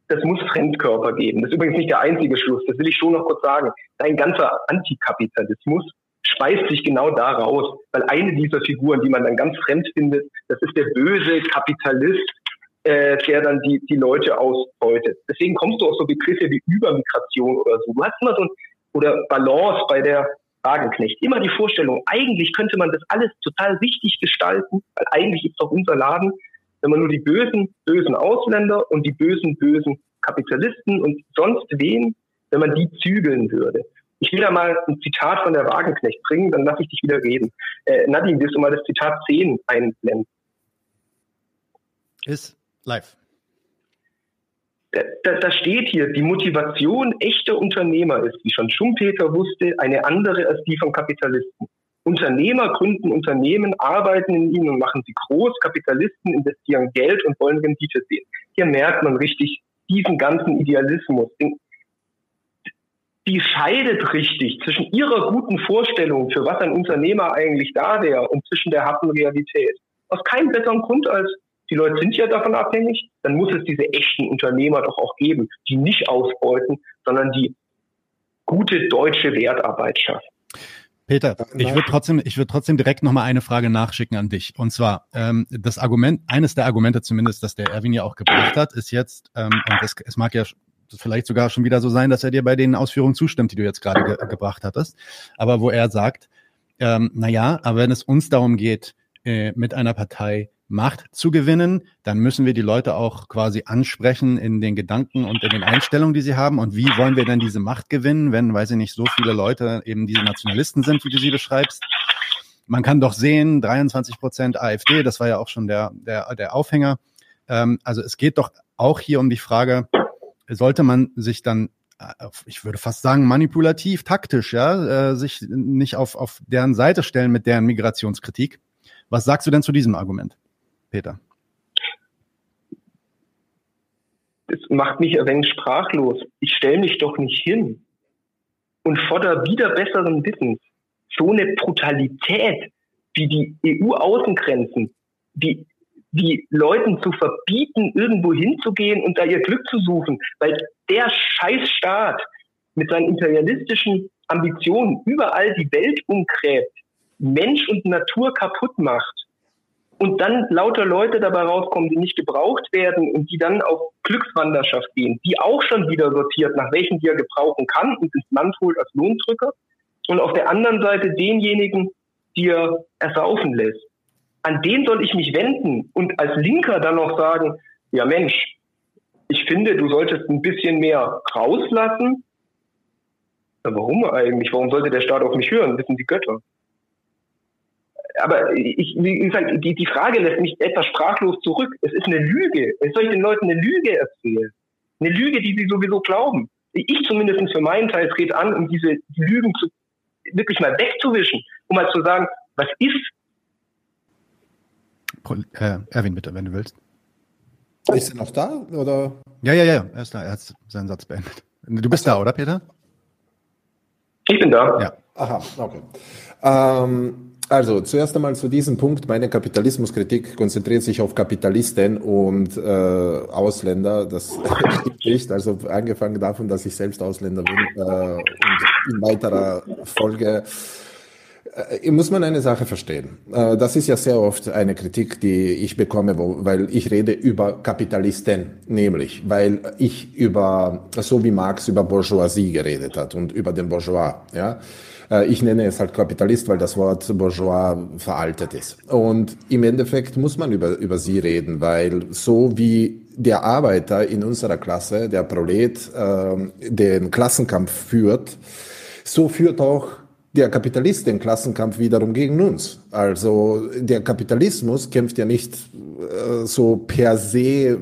das muss Fremdkörper geben. Das ist übrigens nicht der einzige Schluss, das will ich schon noch kurz sagen. Dein ganzer Antikapitalismus speist sich genau daraus, weil eine dieser Figuren, die man dann ganz fremd findet, das ist der böse Kapitalist, äh, der dann die, die Leute ausbeutet. Deswegen kommst du auf so Begriffe wie Übermigration oder so. Du hast immer so ein, oder Balance bei der Wagenknecht. Immer die Vorstellung, eigentlich könnte man das alles total wichtig gestalten, weil eigentlich ist doch unser Laden, wenn man nur die bösen, bösen Ausländer und die bösen, bösen Kapitalisten und sonst wen, wenn man die zügeln würde. Ich will da mal ein Zitat von der Wagenknecht bringen, dann lasse ich dich wieder reden. Äh, Nadine, willst du mal das Zitat 10 einblenden? Ist Live. Da, da, steht hier, die Motivation echter Unternehmer ist, wie schon Schumpeter wusste, eine andere als die von Kapitalisten. Unternehmer gründen Unternehmen, arbeiten in ihnen und machen sie groß. Kapitalisten investieren Geld und wollen Rendite sehen. Hier merkt man richtig diesen ganzen Idealismus. Die scheidet richtig zwischen ihrer guten Vorstellung, für was ein Unternehmer eigentlich da wäre, und zwischen der harten Realität. Aus keinem besseren Grund als die Leute sind ja davon abhängig, dann muss es diese echten Unternehmer doch auch geben, die nicht ausbeuten, sondern die gute deutsche Wertarbeit schaffen. Peter, ich würde trotzdem, ich würde trotzdem direkt nochmal eine Frage nachschicken an dich. Und zwar ähm, das Argument, eines der Argumente zumindest, das der Erwin ja auch gebracht hat, ist jetzt, ähm, und das, es mag ja vielleicht sogar schon wieder so sein, dass er dir bei den Ausführungen zustimmt, die du jetzt gerade ge gebracht hattest, aber wo er sagt, ähm, na ja, aber wenn es uns darum geht, äh, mit einer Partei Macht zu gewinnen, dann müssen wir die Leute auch quasi ansprechen in den Gedanken und in den Einstellungen, die sie haben. Und wie wollen wir denn diese Macht gewinnen, wenn, weiß ich nicht, so viele Leute eben diese Nationalisten sind, wie du sie beschreibst? Man kann doch sehen, 23 Prozent AfD, das war ja auch schon der, der, der Aufhänger. Ähm, also es geht doch auch hier um die Frage, sollte man sich dann äh, ich würde fast sagen, manipulativ, taktisch, ja, äh, sich nicht auf, auf deren Seite stellen mit deren Migrationskritik. Was sagst du denn zu diesem Argument? Peter? Das macht mich ein wenig sprachlos. Ich stelle mich doch nicht hin und fordere wieder besseren Wissens. So eine Brutalität, wie die EU-Außengrenzen, wie die Leuten zu verbieten, irgendwo hinzugehen und da ihr Glück zu suchen, weil der Scheißstaat mit seinen imperialistischen Ambitionen überall die Welt umgräbt, Mensch und Natur kaputt macht und dann lauter Leute dabei rauskommen, die nicht gebraucht werden und die dann auf Glückswanderschaft gehen, die auch schon wieder sortiert, nach welchen die er gebrauchen kann und ins Land holt als Lohndrücker und auf der anderen Seite denjenigen, die er ersaufen lässt. An den soll ich mich wenden und als Linker dann noch sagen, ja Mensch, ich finde, du solltest ein bisschen mehr rauslassen. Warum eigentlich? Warum sollte der Staat auf mich hören? Wissen die Götter aber ich, wie gesagt, die, die Frage lässt mich etwas sprachlos zurück. Es ist eine Lüge. Es soll ich den Leuten eine Lüge erzählen? Eine Lüge, die sie sowieso glauben. Ich zumindest für meinen Teil trete an, um diese Lügen zu, wirklich mal wegzuwischen, um mal zu sagen, was ist? Äh, Erwin, bitte, wenn du willst. Ist er noch da? Oder? Ja, ja, ja, er ist da. Er hat seinen Satz beendet. Du bist da, oder, Peter? Ich bin da. Ja. Aha, okay. Ähm, also zuerst einmal zu diesem Punkt. Meine Kapitalismuskritik konzentriert sich auf Kapitalisten und äh, Ausländer. Das stimmt nicht. Also angefangen davon, dass ich selbst Ausländer bin äh, und in weiterer Folge äh, muss man eine Sache verstehen. Äh, das ist ja sehr oft eine Kritik, die ich bekomme, weil ich rede über Kapitalisten, nämlich weil ich über, so wie Marx über Bourgeoisie geredet hat und über den Bourgeois, ja. Äh, ich nenne es halt Kapitalist, weil das Wort Bourgeois veraltet ist. Und im Endeffekt muss man über, über sie reden, weil so wie der Arbeiter in unserer Klasse, der Prolet, äh, den Klassenkampf führt, so führt auch der Kapitalist den Klassenkampf wiederum gegen uns. Also der Kapitalismus kämpft ja nicht äh, so per se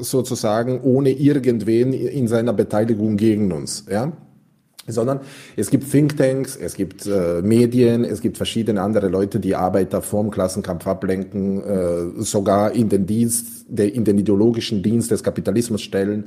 sozusagen ohne irgendwen in seiner Beteiligung gegen uns, ja sondern es gibt Thinktanks, es gibt äh, Medien, es gibt verschiedene andere Leute, die Arbeiter vom Klassenkampf ablenken, äh, sogar in den Dienst, der, in den ideologischen Dienst des Kapitalismus stellen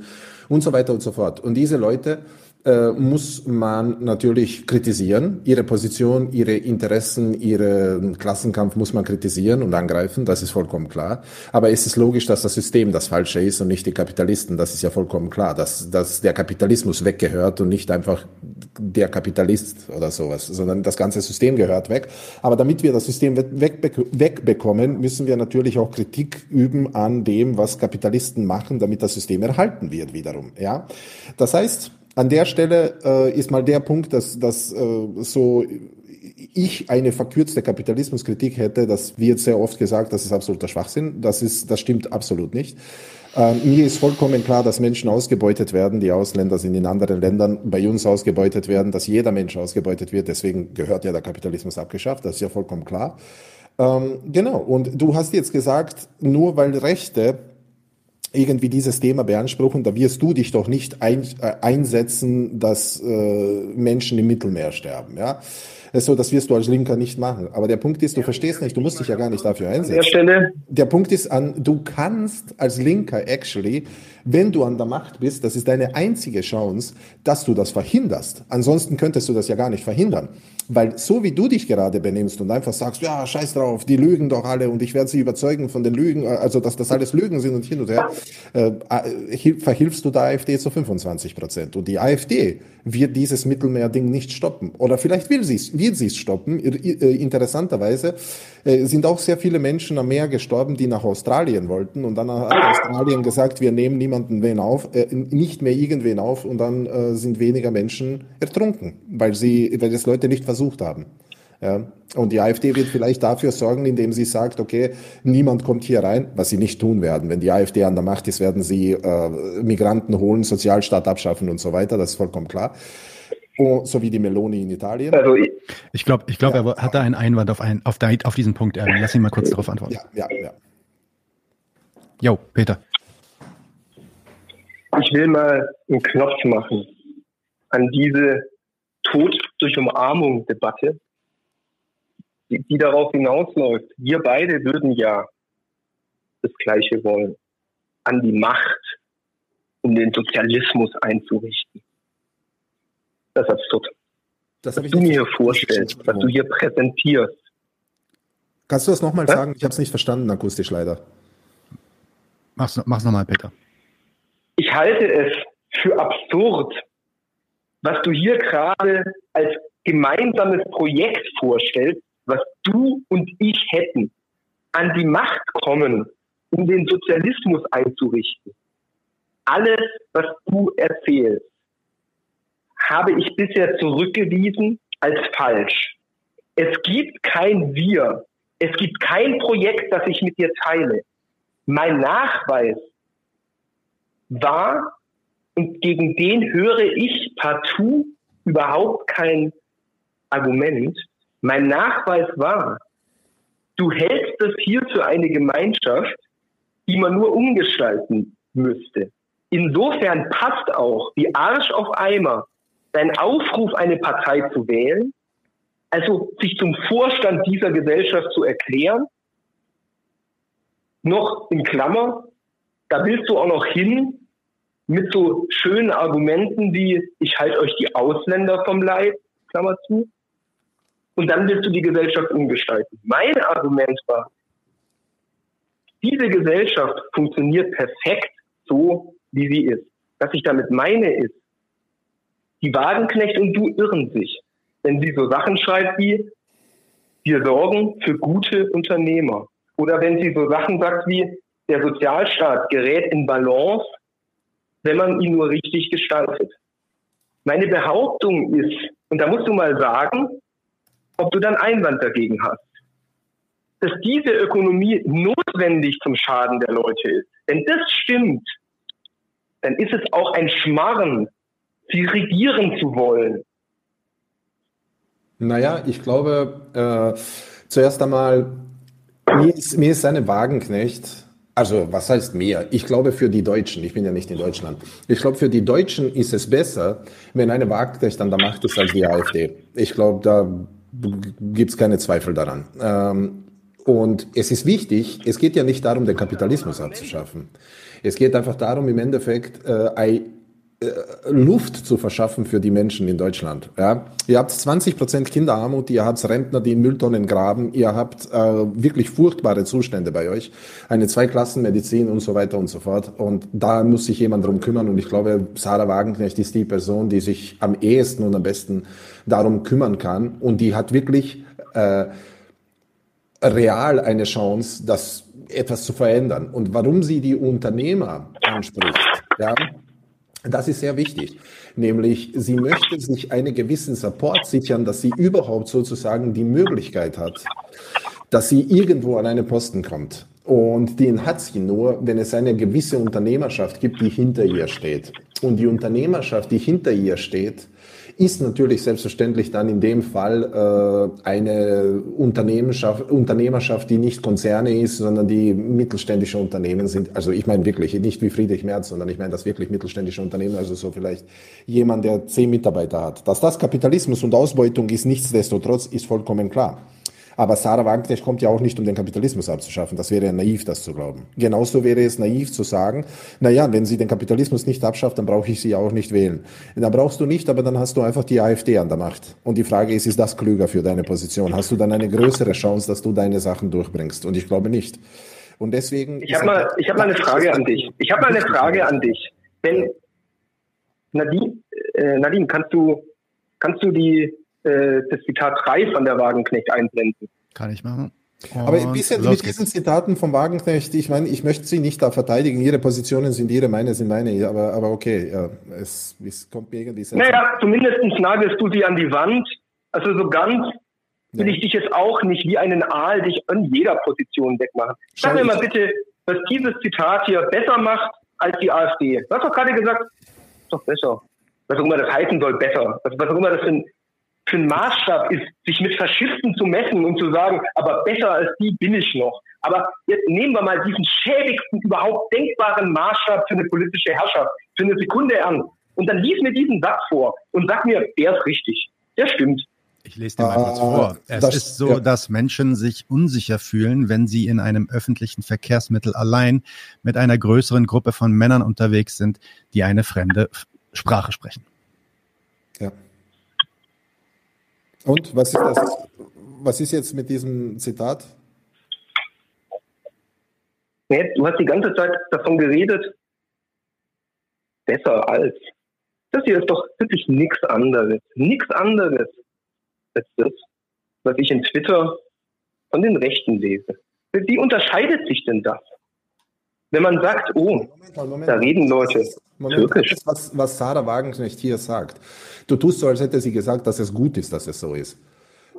und so weiter und so fort. Und diese Leute äh, muss man natürlich kritisieren. Ihre Position, ihre Interessen, ihren Klassenkampf muss man kritisieren und angreifen, das ist vollkommen klar. Aber es ist logisch, dass das System das Falsche ist und nicht die Kapitalisten. Das ist ja vollkommen klar, dass, dass der Kapitalismus weggehört und nicht einfach der Kapitalist oder sowas, sondern das ganze System gehört weg. Aber damit wir das System wegbekommen, müssen wir natürlich auch Kritik üben an dem, was Kapitalisten machen, damit das System erhalten wird wiederum. Ja, das heißt, an der Stelle äh, ist mal der Punkt, dass, dass äh, so ich eine verkürzte Kapitalismuskritik hätte, das wird sehr oft gesagt, das ist absoluter Schwachsinn. Das ist, das stimmt absolut nicht. Ähm, mir ist vollkommen klar, dass Menschen ausgebeutet werden. Die Ausländer sind in anderen Ländern bei uns ausgebeutet werden, dass jeder Mensch ausgebeutet wird. Deswegen gehört ja der Kapitalismus abgeschafft. Das ist ja vollkommen klar. Ähm, genau. Und du hast jetzt gesagt, nur weil Rechte irgendwie dieses Thema beanspruchen, da wirst du dich doch nicht ein, äh, einsetzen, dass äh, Menschen im Mittelmeer sterben. Ja, so, das wirst du als Linker nicht machen. Aber der Punkt ist, du verstehst nicht, du musst dich ja gar nicht dafür einsetzen. Der, Stelle. der Punkt ist an, du kannst als Linker actually, wenn du an der Macht bist, das ist deine einzige Chance, dass du das verhinderst. Ansonsten könntest du das ja gar nicht verhindern. Weil so wie du dich gerade benimmst und einfach sagst, ja, scheiß drauf, die lügen doch alle und ich werde sie überzeugen von den Lügen, also dass das alles Lügen sind und hin und her, äh, äh verhilfst du der AfD zu 25 Prozent. Und die AfD wird dieses Mittelmeerding nicht stoppen. Oder vielleicht will sie es, will sie es stoppen. Äh, interessanterweise äh, sind auch sehr viele Menschen am Meer gestorben, die nach Australien wollten. Und dann hat Australien gesagt, wir nehmen niemanden wen auf, äh, nicht mehr irgendwen auf. Und dann sind weniger Menschen ertrunken, weil sie, weil das Leute nicht versucht haben. Ja. Und die AfD wird vielleicht dafür sorgen, indem sie sagt, okay, niemand kommt hier rein, was sie nicht tun werden. Wenn die AfD an der Macht ist, werden sie äh, Migranten holen, Sozialstaat abschaffen und so weiter, das ist vollkommen klar. Oh, so wie die Meloni in Italien. Also ich glaube, ich glaube, ja. er hat da einen Einwand auf, einen, auf, der, auf diesen Punkt. Erwin. Lass ihn mal kurz darauf antworten. Ja, ja, ja. Jo, Peter. Ich will mal einen Knopf machen an diese Tod durch Umarmung Debatte, die, die darauf hinausläuft. Wir beide würden ja das Gleiche wollen. An die Macht, um den Sozialismus einzurichten. Das ist absurd. Das was du mir hier vorstellst, was du hier präsentierst. Kannst du das nochmal sagen? Ich habe es nicht verstanden, akustisch leider. Mach's, mach's nochmal, Peter. Ich halte es für absurd, was du hier gerade als gemeinsames Projekt vorstellst, was du und ich hätten, an die Macht kommen, um den Sozialismus einzurichten. Alles, was du erzählst, habe ich bisher zurückgewiesen als falsch. Es gibt kein Wir. Es gibt kein Projekt, das ich mit dir teile. Mein Nachweis war, und gegen den höre ich partout überhaupt kein Argument. Mein Nachweis war, Du hältst das hier für eine Gemeinschaft, die man nur umgestalten müsste. Insofern passt auch wie Arsch auf Eimer dein Aufruf, eine Partei zu wählen, also sich zum Vorstand dieser Gesellschaft zu erklären, noch in Klammer, da willst du auch noch hin mit so schönen Argumenten wie, ich halte euch die Ausländer vom Leib, Klammer zu, und dann willst du die Gesellschaft umgestalten. Mein Argument war, diese Gesellschaft funktioniert perfekt so, wie sie ist. Was ich damit meine ist, die Wagenknecht und du irren sich, wenn sie so Sachen schreibt wie, wir sorgen für gute Unternehmer. Oder wenn sie so Sachen sagt wie, der Sozialstaat gerät in Balance, wenn man ihn nur richtig gestaltet. Meine Behauptung ist, und da musst du mal sagen, ob du dann Einwand dagegen hast, dass diese Ökonomie notwendig zum Schaden der Leute ist. Wenn das stimmt, dann ist es auch ein Schmarren, sie regieren zu wollen. Naja, ich glaube, äh, zuerst einmal, mir ist, mir ist seine Wagenknecht, also was heißt mehr? Ich glaube für die Deutschen, ich bin ja nicht in Deutschland, ich glaube für die Deutschen ist es besser, wenn eine Wagenknecht an der Macht ist als die AfD. Ich glaube, da gibt es keine Zweifel daran. Ähm, und es ist wichtig, es geht ja nicht darum, den Kapitalismus abzuschaffen. Es geht einfach darum, im Endeffekt äh, Luft zu verschaffen für die Menschen in Deutschland. Ja? Ihr habt 20 Prozent Kinderarmut, ihr habt Rentner, die in Mülltonnen graben, ihr habt äh, wirklich furchtbare Zustände bei euch, eine Zweiklassenmedizin und so weiter und so fort. Und da muss sich jemand drum kümmern. Und ich glaube, Sarah Wagenknecht ist die Person, die sich am ehesten und am besten darum kümmern kann. Und die hat wirklich äh, real eine Chance, das etwas zu verändern. Und warum sie die Unternehmer anspricht, ja, das ist sehr wichtig. Nämlich, sie möchte sich einen gewissen Support sichern, dass sie überhaupt sozusagen die Möglichkeit hat, dass sie irgendwo an einen Posten kommt. Und den hat sie nur, wenn es eine gewisse Unternehmerschaft gibt, die hinter ihr steht. Und die Unternehmerschaft, die hinter ihr steht, ist natürlich selbstverständlich dann in dem Fall äh, eine Unternehmerschaft, Unternehmerschaft, die nicht Konzerne ist, sondern die mittelständische Unternehmen sind. Also ich meine wirklich nicht wie Friedrich Merz, sondern ich meine das wirklich mittelständische Unternehmen, also so vielleicht jemand, der zehn Mitarbeiter hat. Dass das Kapitalismus und Ausbeutung ist, nichtsdestotrotz, ist vollkommen klar. Aber Sarah Wagenknecht kommt ja auch nicht, um den Kapitalismus abzuschaffen. Das wäre ja naiv, das zu glauben. Genauso wäre es naiv zu sagen, na ja, wenn sie den Kapitalismus nicht abschafft, dann brauche ich sie auch nicht wählen. Dann brauchst du nicht, aber dann hast du einfach die AfD an der Macht. Und die Frage ist, ist das klüger für deine Position? Hast du dann eine größere Chance, dass du deine Sachen durchbringst? Und ich glaube nicht. Und deswegen. Ich habe mal, habe mal eine Frage an dich. Ich habe mal eine Frage an dich. Wenn Nadine, äh, Nadine, kannst du, kannst du die äh, das Zitat 3 von der Wagenknecht einblenden. Kann ich machen. Und Aber ein bisschen mit diesen Zitaten vom Wagenknecht, ich meine, ich möchte sie nicht da verteidigen. Ihre Positionen sind ihre, meine sind meine, aber, aber okay, ja, es, es kommt mir irgendwie sehr. Naja, zumindest nagelst du sie an die Wand. Also so ganz will ja. ich dich jetzt auch nicht wie einen Aal dich an jeder Position wegmachen. Sag mir mal bitte, was dieses Zitat hier besser macht als die AfD. Du hast doch gerade gesagt, ist doch besser. Was auch immer das heißen soll, besser. Was, was auch immer das für ein für ein Maßstab ist, sich mit Faschisten zu messen und zu sagen, aber besser als die bin ich noch. Aber jetzt nehmen wir mal diesen schäbigsten überhaupt denkbaren Maßstab für eine politische Herrschaft für eine Sekunde an. Und dann lies mir diesen Satz vor und sag mir, der ist richtig. Der stimmt. Ich lese dir mal kurz ah, vor. Es das, ist so, ja. dass Menschen sich unsicher fühlen, wenn sie in einem öffentlichen Verkehrsmittel allein mit einer größeren Gruppe von Männern unterwegs sind, die eine fremde Sprache sprechen. Ja. Und was ist das? Was ist jetzt mit diesem Zitat? Du hast die ganze Zeit davon geredet, besser als. Das hier ist doch wirklich nichts anderes. Nichts anderes als das, was ich in Twitter von den Rechten lese. Wie unterscheidet sich denn das? Wenn man sagt, oh, Moment, Moment, da reden Leute Moment, türkisch. Das ist, was, was Sarah Wagenknecht hier sagt. Du tust so, als hätte sie gesagt, dass es gut ist, dass es so ist.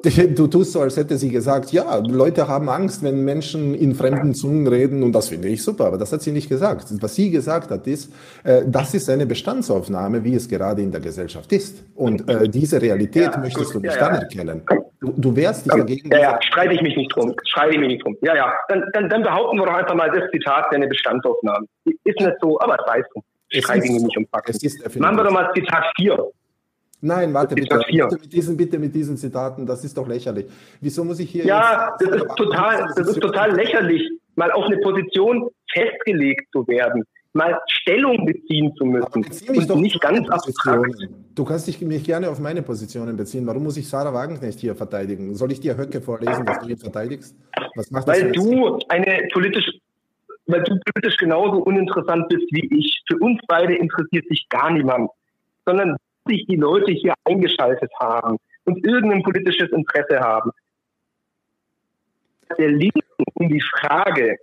Du tust so, als hätte sie gesagt, ja, Leute haben Angst, wenn Menschen in fremden Zungen reden und das finde ich super, aber das hat sie nicht gesagt. Was sie gesagt hat, ist, äh, das ist eine Bestandsaufnahme, wie es gerade in der Gesellschaft ist. Und äh, diese Realität ja, möchtest gut, du nicht ja, anerkennen. Du, du wehrst dich dagegen. Ja, ja, streite ich mich nicht drum. Streite ich mich nicht drum. Ja, ja. Dann, dann, dann behaupten wir doch einfach mal, das Zitat wäre eine Bestandsaufnahme. Ist nicht so, aber es weiß ich. Ich mich nicht um Fakten. Machen wir doch mal Zitat 4. Nein, warte bitte. bitte. mit diesen, bitte mit diesen Zitaten, das ist doch lächerlich. Wieso muss ich hier. Ja, das ist, total, das ist total lächerlich, mal auf eine Position festgelegt zu werden mal Stellung beziehen zu müssen und doch nicht ganz abstrakt. Du kannst dich mich gerne auf meine Positionen beziehen. Warum muss ich Sarah Wagenknecht hier verteidigen? Soll ich dir Höcke vorlesen, dass du ihn verteidigst? Was macht weil du eine politisch, weil du politisch genauso uninteressant bist wie ich. Für uns beide interessiert sich gar niemand, sondern sich die Leute hier eingeschaltet haben und irgendein politisches Interesse haben. Der Linken um die Frage,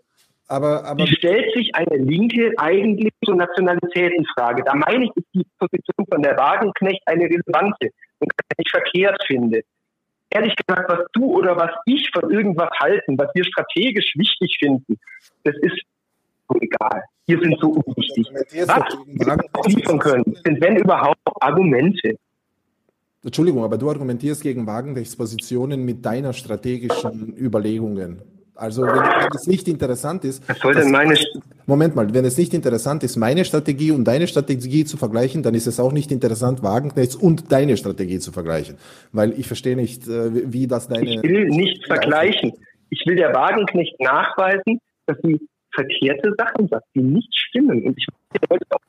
aber, aber Wie stellt sich eine Linke eigentlich zur Nationalitätenfrage? Da meine ich, ist die Position von der Wagenknecht eine relevante und ich verkehrt finde. Ehrlich gesagt, was du oder was ich von irgendwas halten, was wir strategisch wichtig finden, das ist so egal. Wir sind so unwichtig. Was wir liefern können, sind wenn überhaupt Argumente. Entschuldigung, aber du argumentierst gegen Wagenknechts Positionen mit deiner strategischen Überlegungen. Also wenn, wenn, es nicht interessant ist. Was soll denn meine Moment mal, wenn es nicht interessant ist, meine Strategie und deine Strategie zu vergleichen, dann ist es auch nicht interessant, Wagenknechts und deine Strategie zu vergleichen. Weil ich verstehe nicht, äh, wie das deine. Ich will nicht vergleichen. Ich will der Wagenknecht nachweisen, dass sie verkehrte Sachen sagt, die nicht stimmen. Und ich will heute auch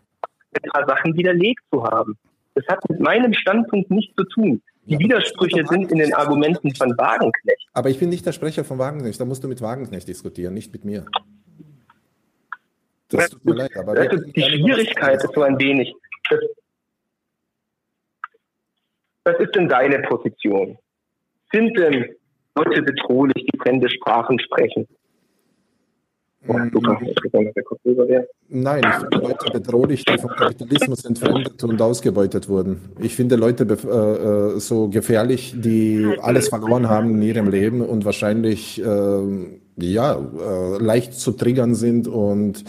ein paar Sachen widerlegt zu haben. Das hat mit meinem Standpunkt nichts zu tun. Die Widersprüche sind in den Argumenten von Wagenknecht. Aber ich bin nicht der Sprecher von Wagenknecht. Da musst du mit Wagenknecht diskutieren, nicht mit mir. Das tut mir leid, aber das ist die Schwierigkeit ist so ein wenig. Das, was ist denn deine Position? Sind denn Leute bedrohlich, die fremde Sprachen sprechen? Nein, ich finde Leute bedrohlich, die vom Kapitalismus entfremdet und ausgebeutet wurden. Ich finde Leute äh, äh, so gefährlich, die alles verloren haben in ihrem Leben und wahrscheinlich äh, ja, äh, leicht zu triggern sind und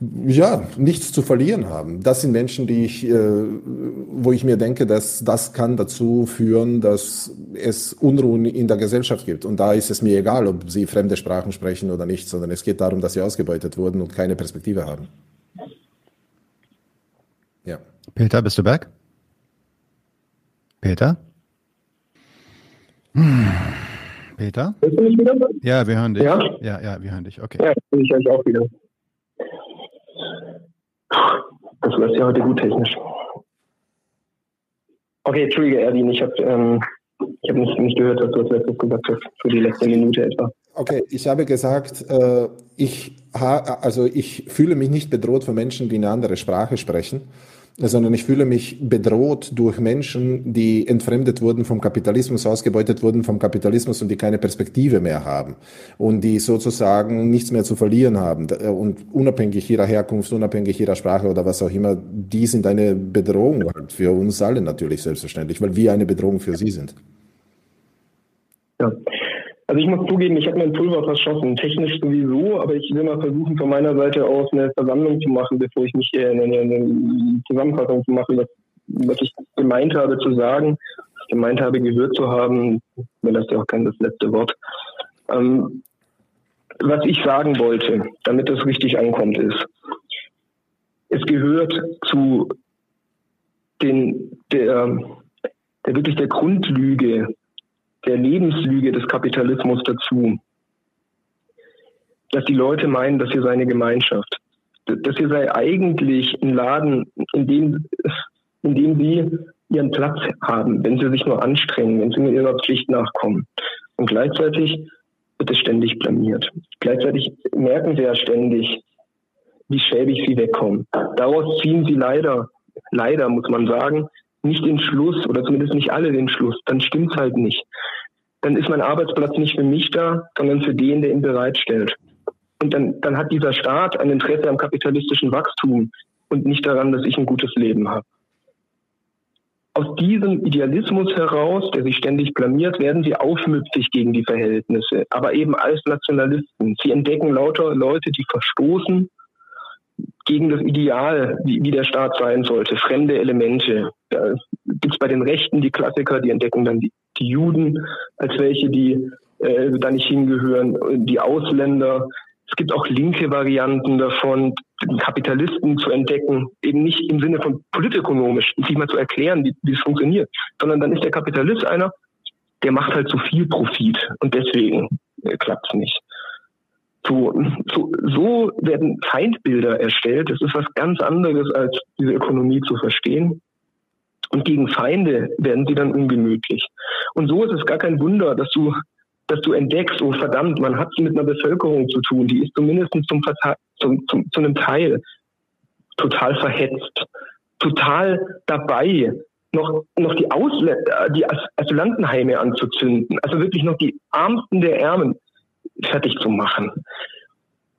ja, nichts zu verlieren haben. Das sind Menschen, die ich, äh, wo ich mir denke, dass das kann dazu führen, dass es Unruhen in der Gesellschaft gibt. Und da ist es mir egal, ob sie fremde Sprachen sprechen oder nicht, sondern es geht darum, dass sie ausgebeutet wurden und keine Perspektive haben. Ja. Peter, bist du back? Peter? Hm. Peter? Ja, wir hören dich. Ja, ja, ja wir hören dich. Okay. Ja, ich euch auch wieder. Das läuft ja heute gut technisch. Okay, Entschuldige, Erdin, ich habe ähm, hab nicht, nicht gehört, was du als letztes gesagt hast, für die letzte Minute etwa. Okay, ich habe gesagt, äh, ich, ha, also ich fühle mich nicht bedroht von Menschen, die eine andere Sprache sprechen sondern ich fühle mich bedroht durch Menschen, die entfremdet wurden vom Kapitalismus, ausgebeutet wurden vom Kapitalismus und die keine Perspektive mehr haben und die sozusagen nichts mehr zu verlieren haben und unabhängig ihrer Herkunft, unabhängig ihrer Sprache oder was auch immer, die sind eine Bedrohung halt für uns alle natürlich selbstverständlich, weil wir eine Bedrohung für sie sind. Ja. Also ich muss zugeben, ich habe mein Pulver verschossen, technisch sowieso, aber ich will mal versuchen, von meiner Seite aus eine Versammlung zu machen, bevor ich mich hier eine, eine Zusammenfassung zu machen, was, was ich gemeint habe zu sagen, was ich gemeint habe gehört zu haben, mir das ja auch kein das letzte Wort. Ähm, was ich sagen wollte, damit das richtig ankommt, ist, es gehört zu den, der, der wirklich der Grundlüge der Lebenslüge des Kapitalismus dazu, dass die Leute meinen, das hier sei eine Gemeinschaft. Das hier sei eigentlich ein Laden, in dem, in dem sie ihren Platz haben, wenn sie sich nur anstrengen, wenn sie mit ihrer Pflicht nachkommen. Und gleichzeitig wird es ständig blamiert. Gleichzeitig merken sie ja ständig, wie schäbig sie wegkommen. Daraus ziehen sie leider, leider muss man sagen, nicht den Schluss oder zumindest nicht alle den Schluss, dann stimmt's halt nicht. Dann ist mein Arbeitsplatz nicht für mich da, sondern für den, der ihn bereitstellt. Und dann, dann hat dieser Staat ein Interesse am kapitalistischen Wachstum und nicht daran, dass ich ein gutes Leben habe. Aus diesem Idealismus heraus, der sich ständig blamiert, werden sie aufmüpfig gegen die Verhältnisse, aber eben als Nationalisten. Sie entdecken lauter Leute, die verstoßen gegen das Ideal, wie, wie der Staat sein sollte, fremde Elemente. Da gibt es bei den Rechten die Klassiker, die entdecken dann die, die Juden als welche, die äh, da nicht hingehören, die Ausländer. Es gibt auch linke Varianten davon, den Kapitalisten zu entdecken, eben nicht im Sinne von politökonomisch, sich mal zu erklären, wie, wie es funktioniert, sondern dann ist der Kapitalist einer, der macht halt zu viel Profit und deswegen äh, klappt es nicht. So, so, so werden Feindbilder erstellt. Das ist was ganz anderes, als diese Ökonomie zu verstehen. Und gegen Feinde werden sie dann ungemütlich. Und so ist es gar kein Wunder, dass du, dass du entdeckst, oh verdammt, man hat es mit einer Bevölkerung zu tun, die ist zumindest zum, zum, zum, zu einem Teil total verhetzt, total dabei, noch, noch die, Ausländer, die Asylantenheime anzuzünden, also wirklich noch die Ärmsten der Ärmen fertig zu machen.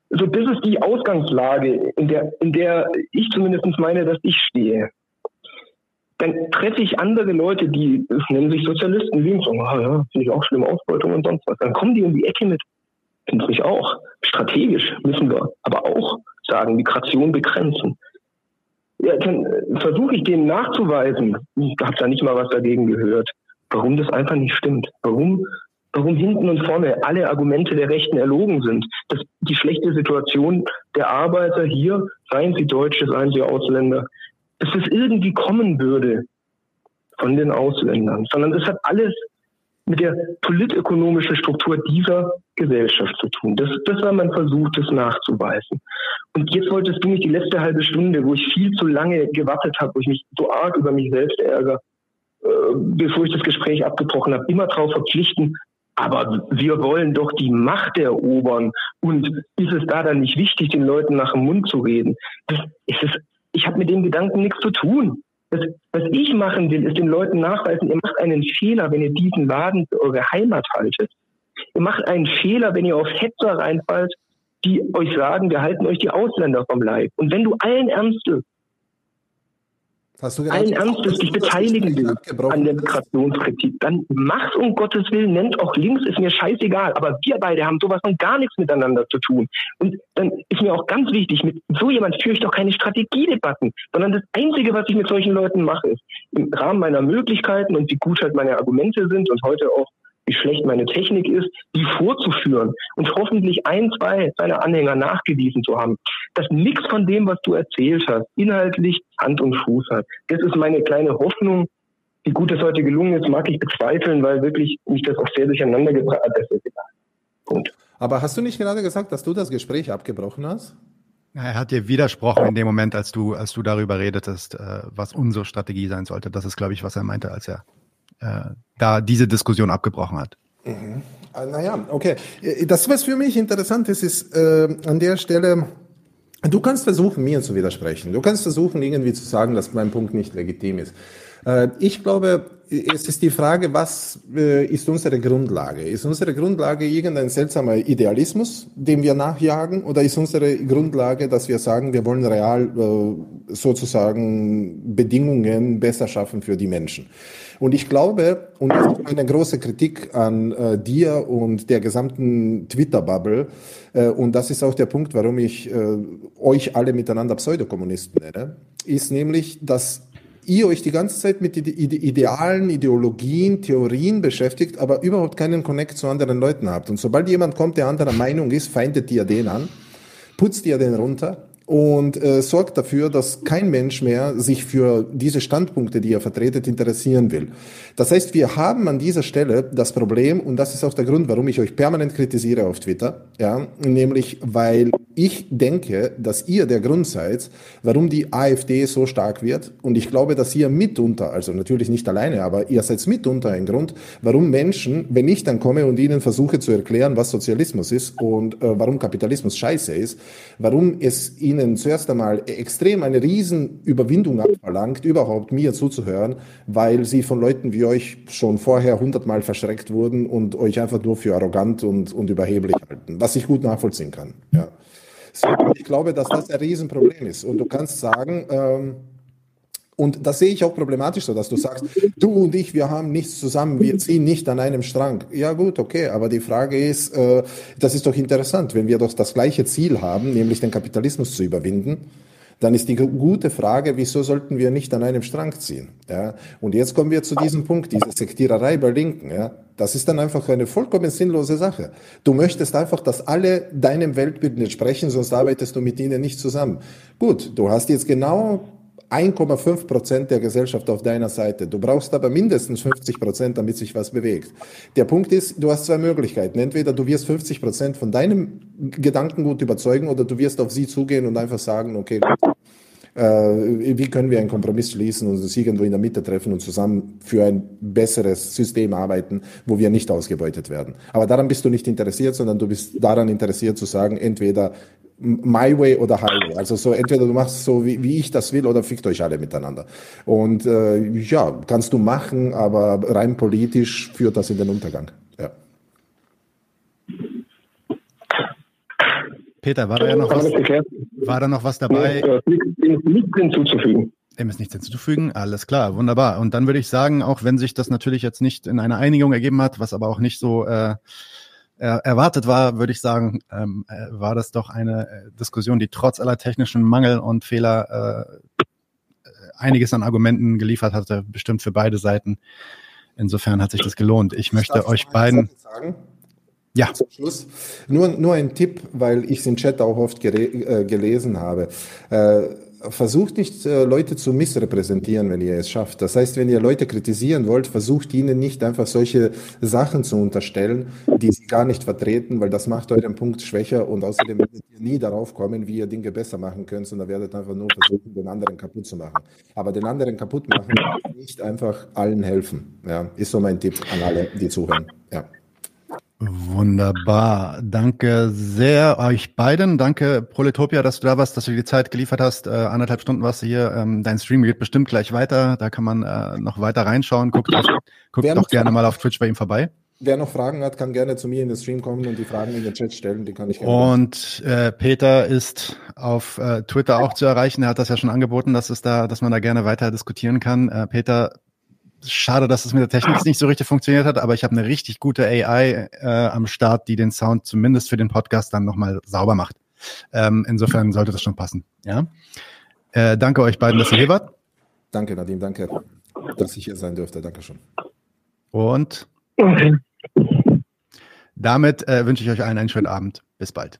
So, das ist die Ausgangslage, in der, in der ich zumindest meine, dass ich stehe. Dann treffe ich andere Leute, die nennen sich Sozialisten, die sagen, ah, ja, finde ich auch schlimme Ausbeutung und sonst was. Dann kommen die um die Ecke mit, finde ich auch. Strategisch müssen wir aber auch sagen, Migration begrenzen. Ja, dann versuche ich denen nachzuweisen, ich habe da nicht mal was dagegen gehört, warum das einfach nicht stimmt. Warum warum hinten und vorne alle Argumente der Rechten erlogen sind. Dass die schlechte Situation der Arbeiter hier, seien sie Deutsche, seien sie Ausländer, dass das irgendwie kommen würde von den Ausländern, sondern es hat alles mit der politökonomischen Struktur dieser Gesellschaft zu tun. Das, das war mein Versuch, das nachzuweisen. Und jetzt wolltest du mich die letzte halbe Stunde, wo ich viel zu lange gewartet habe, wo ich mich so arg über mich selbst ärgere, äh, bevor ich das Gespräch abgebrochen habe, immer darauf verpflichten, aber wir wollen doch die Macht erobern. Und ist es da dann nicht wichtig, den Leuten nach dem Mund zu reden? Das ist es, ich habe mit dem Gedanken nichts zu tun. Das, was ich machen will, ist den Leuten nachweisen, ihr macht einen Fehler, wenn ihr diesen Laden für eure Heimat haltet. Ihr macht einen Fehler, wenn ihr auf Hetzer reinfallt, die euch sagen, wir halten euch die Ausländer vom Leib. Und wenn du allen Ernstes Hast du allen Ernstes dich beteiligen will an der Migrationskritik, dann mach's um Gottes Willen, nennt auch links, ist mir scheißegal. Aber wir beide haben sowas von gar nichts miteinander zu tun. Und dann ist mir auch ganz wichtig, mit so jemand führe ich doch keine Strategiedebatten, sondern das Einzige, was ich mit solchen Leuten mache, ist im Rahmen meiner Möglichkeiten und wie gut halt meine Argumente sind und heute auch wie schlecht meine Technik ist, die vorzuführen und hoffentlich ein, zwei seiner Anhänger nachgewiesen zu haben, dass nichts von dem, was du erzählt hast, inhaltlich Hand und Fuß hat. Das ist meine kleine Hoffnung. Wie gut es heute gelungen ist, mag ich bezweifeln, weil wirklich mich das auch sehr durcheinander gebracht hat. Das ist egal. Punkt. Aber hast du nicht gerade gesagt, dass du das Gespräch abgebrochen hast? Er hat dir widersprochen in dem Moment, als du, als du darüber redetest, äh, was unsere Strategie sein sollte. Das ist, glaube ich, was er meinte, als er äh, da diese Diskussion abgebrochen hat. Mhm. Ah, naja, okay. Äh, das, was für mich interessant ist, ist äh, an der Stelle, du kannst versuchen, mir zu widersprechen. Du kannst versuchen, irgendwie zu sagen, dass mein Punkt nicht legitim ist. Äh, ich glaube, es ist die Frage, was äh, ist unsere Grundlage? Ist unsere Grundlage irgendein seltsamer Idealismus, dem wir nachjagen, oder ist unsere Grundlage, dass wir sagen, wir wollen real äh, sozusagen Bedingungen besser schaffen für die Menschen? Und ich glaube, und das ist eine große Kritik an äh, dir und der gesamten Twitter-Bubble, äh, und das ist auch der Punkt, warum ich äh, euch alle miteinander Pseudokommunisten nenne, ist nämlich, dass ihr euch die ganze Zeit mit Idealen, Ideologien, Theorien beschäftigt, aber überhaupt keinen Connect zu anderen Leuten habt. Und sobald jemand kommt, der anderer Meinung ist, feindet ihr den an, putzt ihr den runter und äh, sorgt dafür, dass kein Mensch mehr sich für diese Standpunkte, die ihr vertretet, interessieren will. Das heißt, wir haben an dieser Stelle das Problem, und das ist auch der Grund, warum ich euch permanent kritisiere auf Twitter, ja, nämlich weil ich denke, dass ihr der Grund seid, warum die AfD so stark wird. Und ich glaube, dass ihr mitunter, also natürlich nicht alleine, aber ihr seid mitunter ein Grund, warum Menschen, wenn ich dann komme und ihnen versuche zu erklären, was Sozialismus ist und äh, warum Kapitalismus scheiße ist, warum es ihnen zuerst einmal extrem eine Riesenüberwindung abverlangt, überhaupt mir zuzuhören, weil sie von Leuten wie euch schon vorher hundertmal verschreckt wurden und euch einfach nur für arrogant und, und überheblich halten, was ich gut nachvollziehen kann. Ja. Ich glaube, dass das ein Riesenproblem ist. Und du kannst sagen, ähm, und das sehe ich auch problematisch so, dass du sagst, du und ich, wir haben nichts zusammen, wir ziehen nicht an einem Strang. Ja gut, okay, aber die Frage ist, äh, das ist doch interessant, wenn wir doch das gleiche Ziel haben, nämlich den Kapitalismus zu überwinden, dann ist die gute Frage, wieso sollten wir nicht an einem Strang ziehen? Ja? Und jetzt kommen wir zu diesem Punkt, diese Sektiererei bei Linken. Ja? Das ist dann einfach eine vollkommen sinnlose Sache. Du möchtest einfach, dass alle deinem Weltbild entsprechen, sonst arbeitest du mit ihnen nicht zusammen. Gut, du hast jetzt genau 1,5 Prozent der Gesellschaft auf deiner Seite. Du brauchst aber mindestens 50 Prozent, damit sich was bewegt. Der Punkt ist, du hast zwei Möglichkeiten. Entweder du wirst 50 Prozent von deinem Gedankengut überzeugen oder du wirst auf sie zugehen und einfach sagen, okay, gut, äh, wie können wir einen Kompromiss schließen und uns irgendwo in der Mitte treffen und zusammen für ein besseres System arbeiten, wo wir nicht ausgebeutet werden. Aber daran bist du nicht interessiert, sondern du bist daran interessiert zu sagen, entweder My Way oder Highway. Also so entweder du machst so, wie, wie ich das will, oder fickt euch alle miteinander. Und äh, ja, kannst du machen, aber rein politisch führt das in den Untergang. Ja. Peter, war da ja noch was, war da noch was dabei? Nichts hinzuzufügen. Dem ist nichts hinzuzufügen. Alles klar, wunderbar. Und dann würde ich sagen, auch wenn sich das natürlich jetzt nicht in einer Einigung ergeben hat, was aber auch nicht so äh, erwartet war, würde ich sagen, ähm, äh, war das doch eine äh, Diskussion, die trotz aller technischen Mangel und Fehler äh, einiges an Argumenten geliefert hatte, bestimmt für beide Seiten. Insofern hat sich das gelohnt. Ich möchte euch beiden. Ja. Zum Schluss. Nur, nur ein Tipp, weil ich es im Chat auch oft äh, gelesen habe. Äh, versucht nicht, äh, Leute zu missrepräsentieren, wenn ihr es schafft. Das heißt, wenn ihr Leute kritisieren wollt, versucht ihnen nicht einfach solche Sachen zu unterstellen, die sie gar nicht vertreten, weil das macht euren Punkt schwächer und außerdem werdet ihr nie darauf kommen, wie ihr Dinge besser machen könnt, sondern werdet einfach nur versuchen, den anderen kaputt zu machen. Aber den anderen kaputt machen, nicht einfach allen helfen. Ja, ist so mein Tipp an alle, die zuhören. Ja. Wunderbar. Danke sehr euch beiden. Danke, Proletopia, dass du da warst, dass du dir die Zeit geliefert hast. Äh, anderthalb Stunden warst du hier. Ähm, dein Stream geht bestimmt gleich weiter. Da kann man äh, noch weiter reinschauen. Guckt, auf, guckt doch gerne mal auf Twitch bei ihm vorbei. Wer noch Fragen hat, kann gerne zu mir in den Stream kommen und die Fragen in den Chat stellen. Die kann ich gerne. Und äh, Peter ist auf äh, Twitter auch zu erreichen. Er hat das ja schon angeboten, dass es da, dass man da gerne weiter diskutieren kann. Äh, Peter, Schade, dass es mit der Technik nicht so richtig funktioniert hat, aber ich habe eine richtig gute AI äh, am Start, die den Sound zumindest für den Podcast dann nochmal sauber macht. Ähm, insofern sollte das schon passen. Ja. Äh, danke euch beiden, dass ihr hier wart. Danke, Nadim, danke, dass ich hier sein durfte. Dankeschön. Und damit äh, wünsche ich euch allen einen schönen Abend. Bis bald.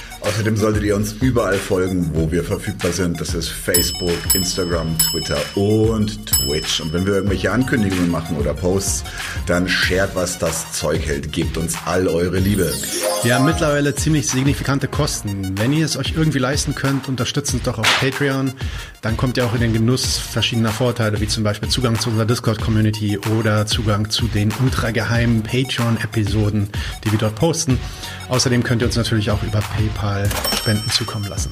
Außerdem solltet ihr uns überall folgen, wo wir verfügbar sind. Das ist Facebook, Instagram, Twitter und Twitch. Und wenn wir irgendwelche Ankündigungen machen oder Posts, dann shared, was das Zeug hält. Gebt uns all eure Liebe. Wir haben mittlerweile ziemlich signifikante Kosten. Wenn ihr es euch irgendwie leisten könnt, unterstützt uns doch auf Patreon. Dann kommt ihr auch in den Genuss verschiedener Vorteile, wie zum Beispiel Zugang zu unserer Discord-Community oder Zugang zu den ultrageheimen Patreon-Episoden, die wir dort posten. Außerdem könnt ihr uns natürlich auch über PayPal Spenden zukommen lassen.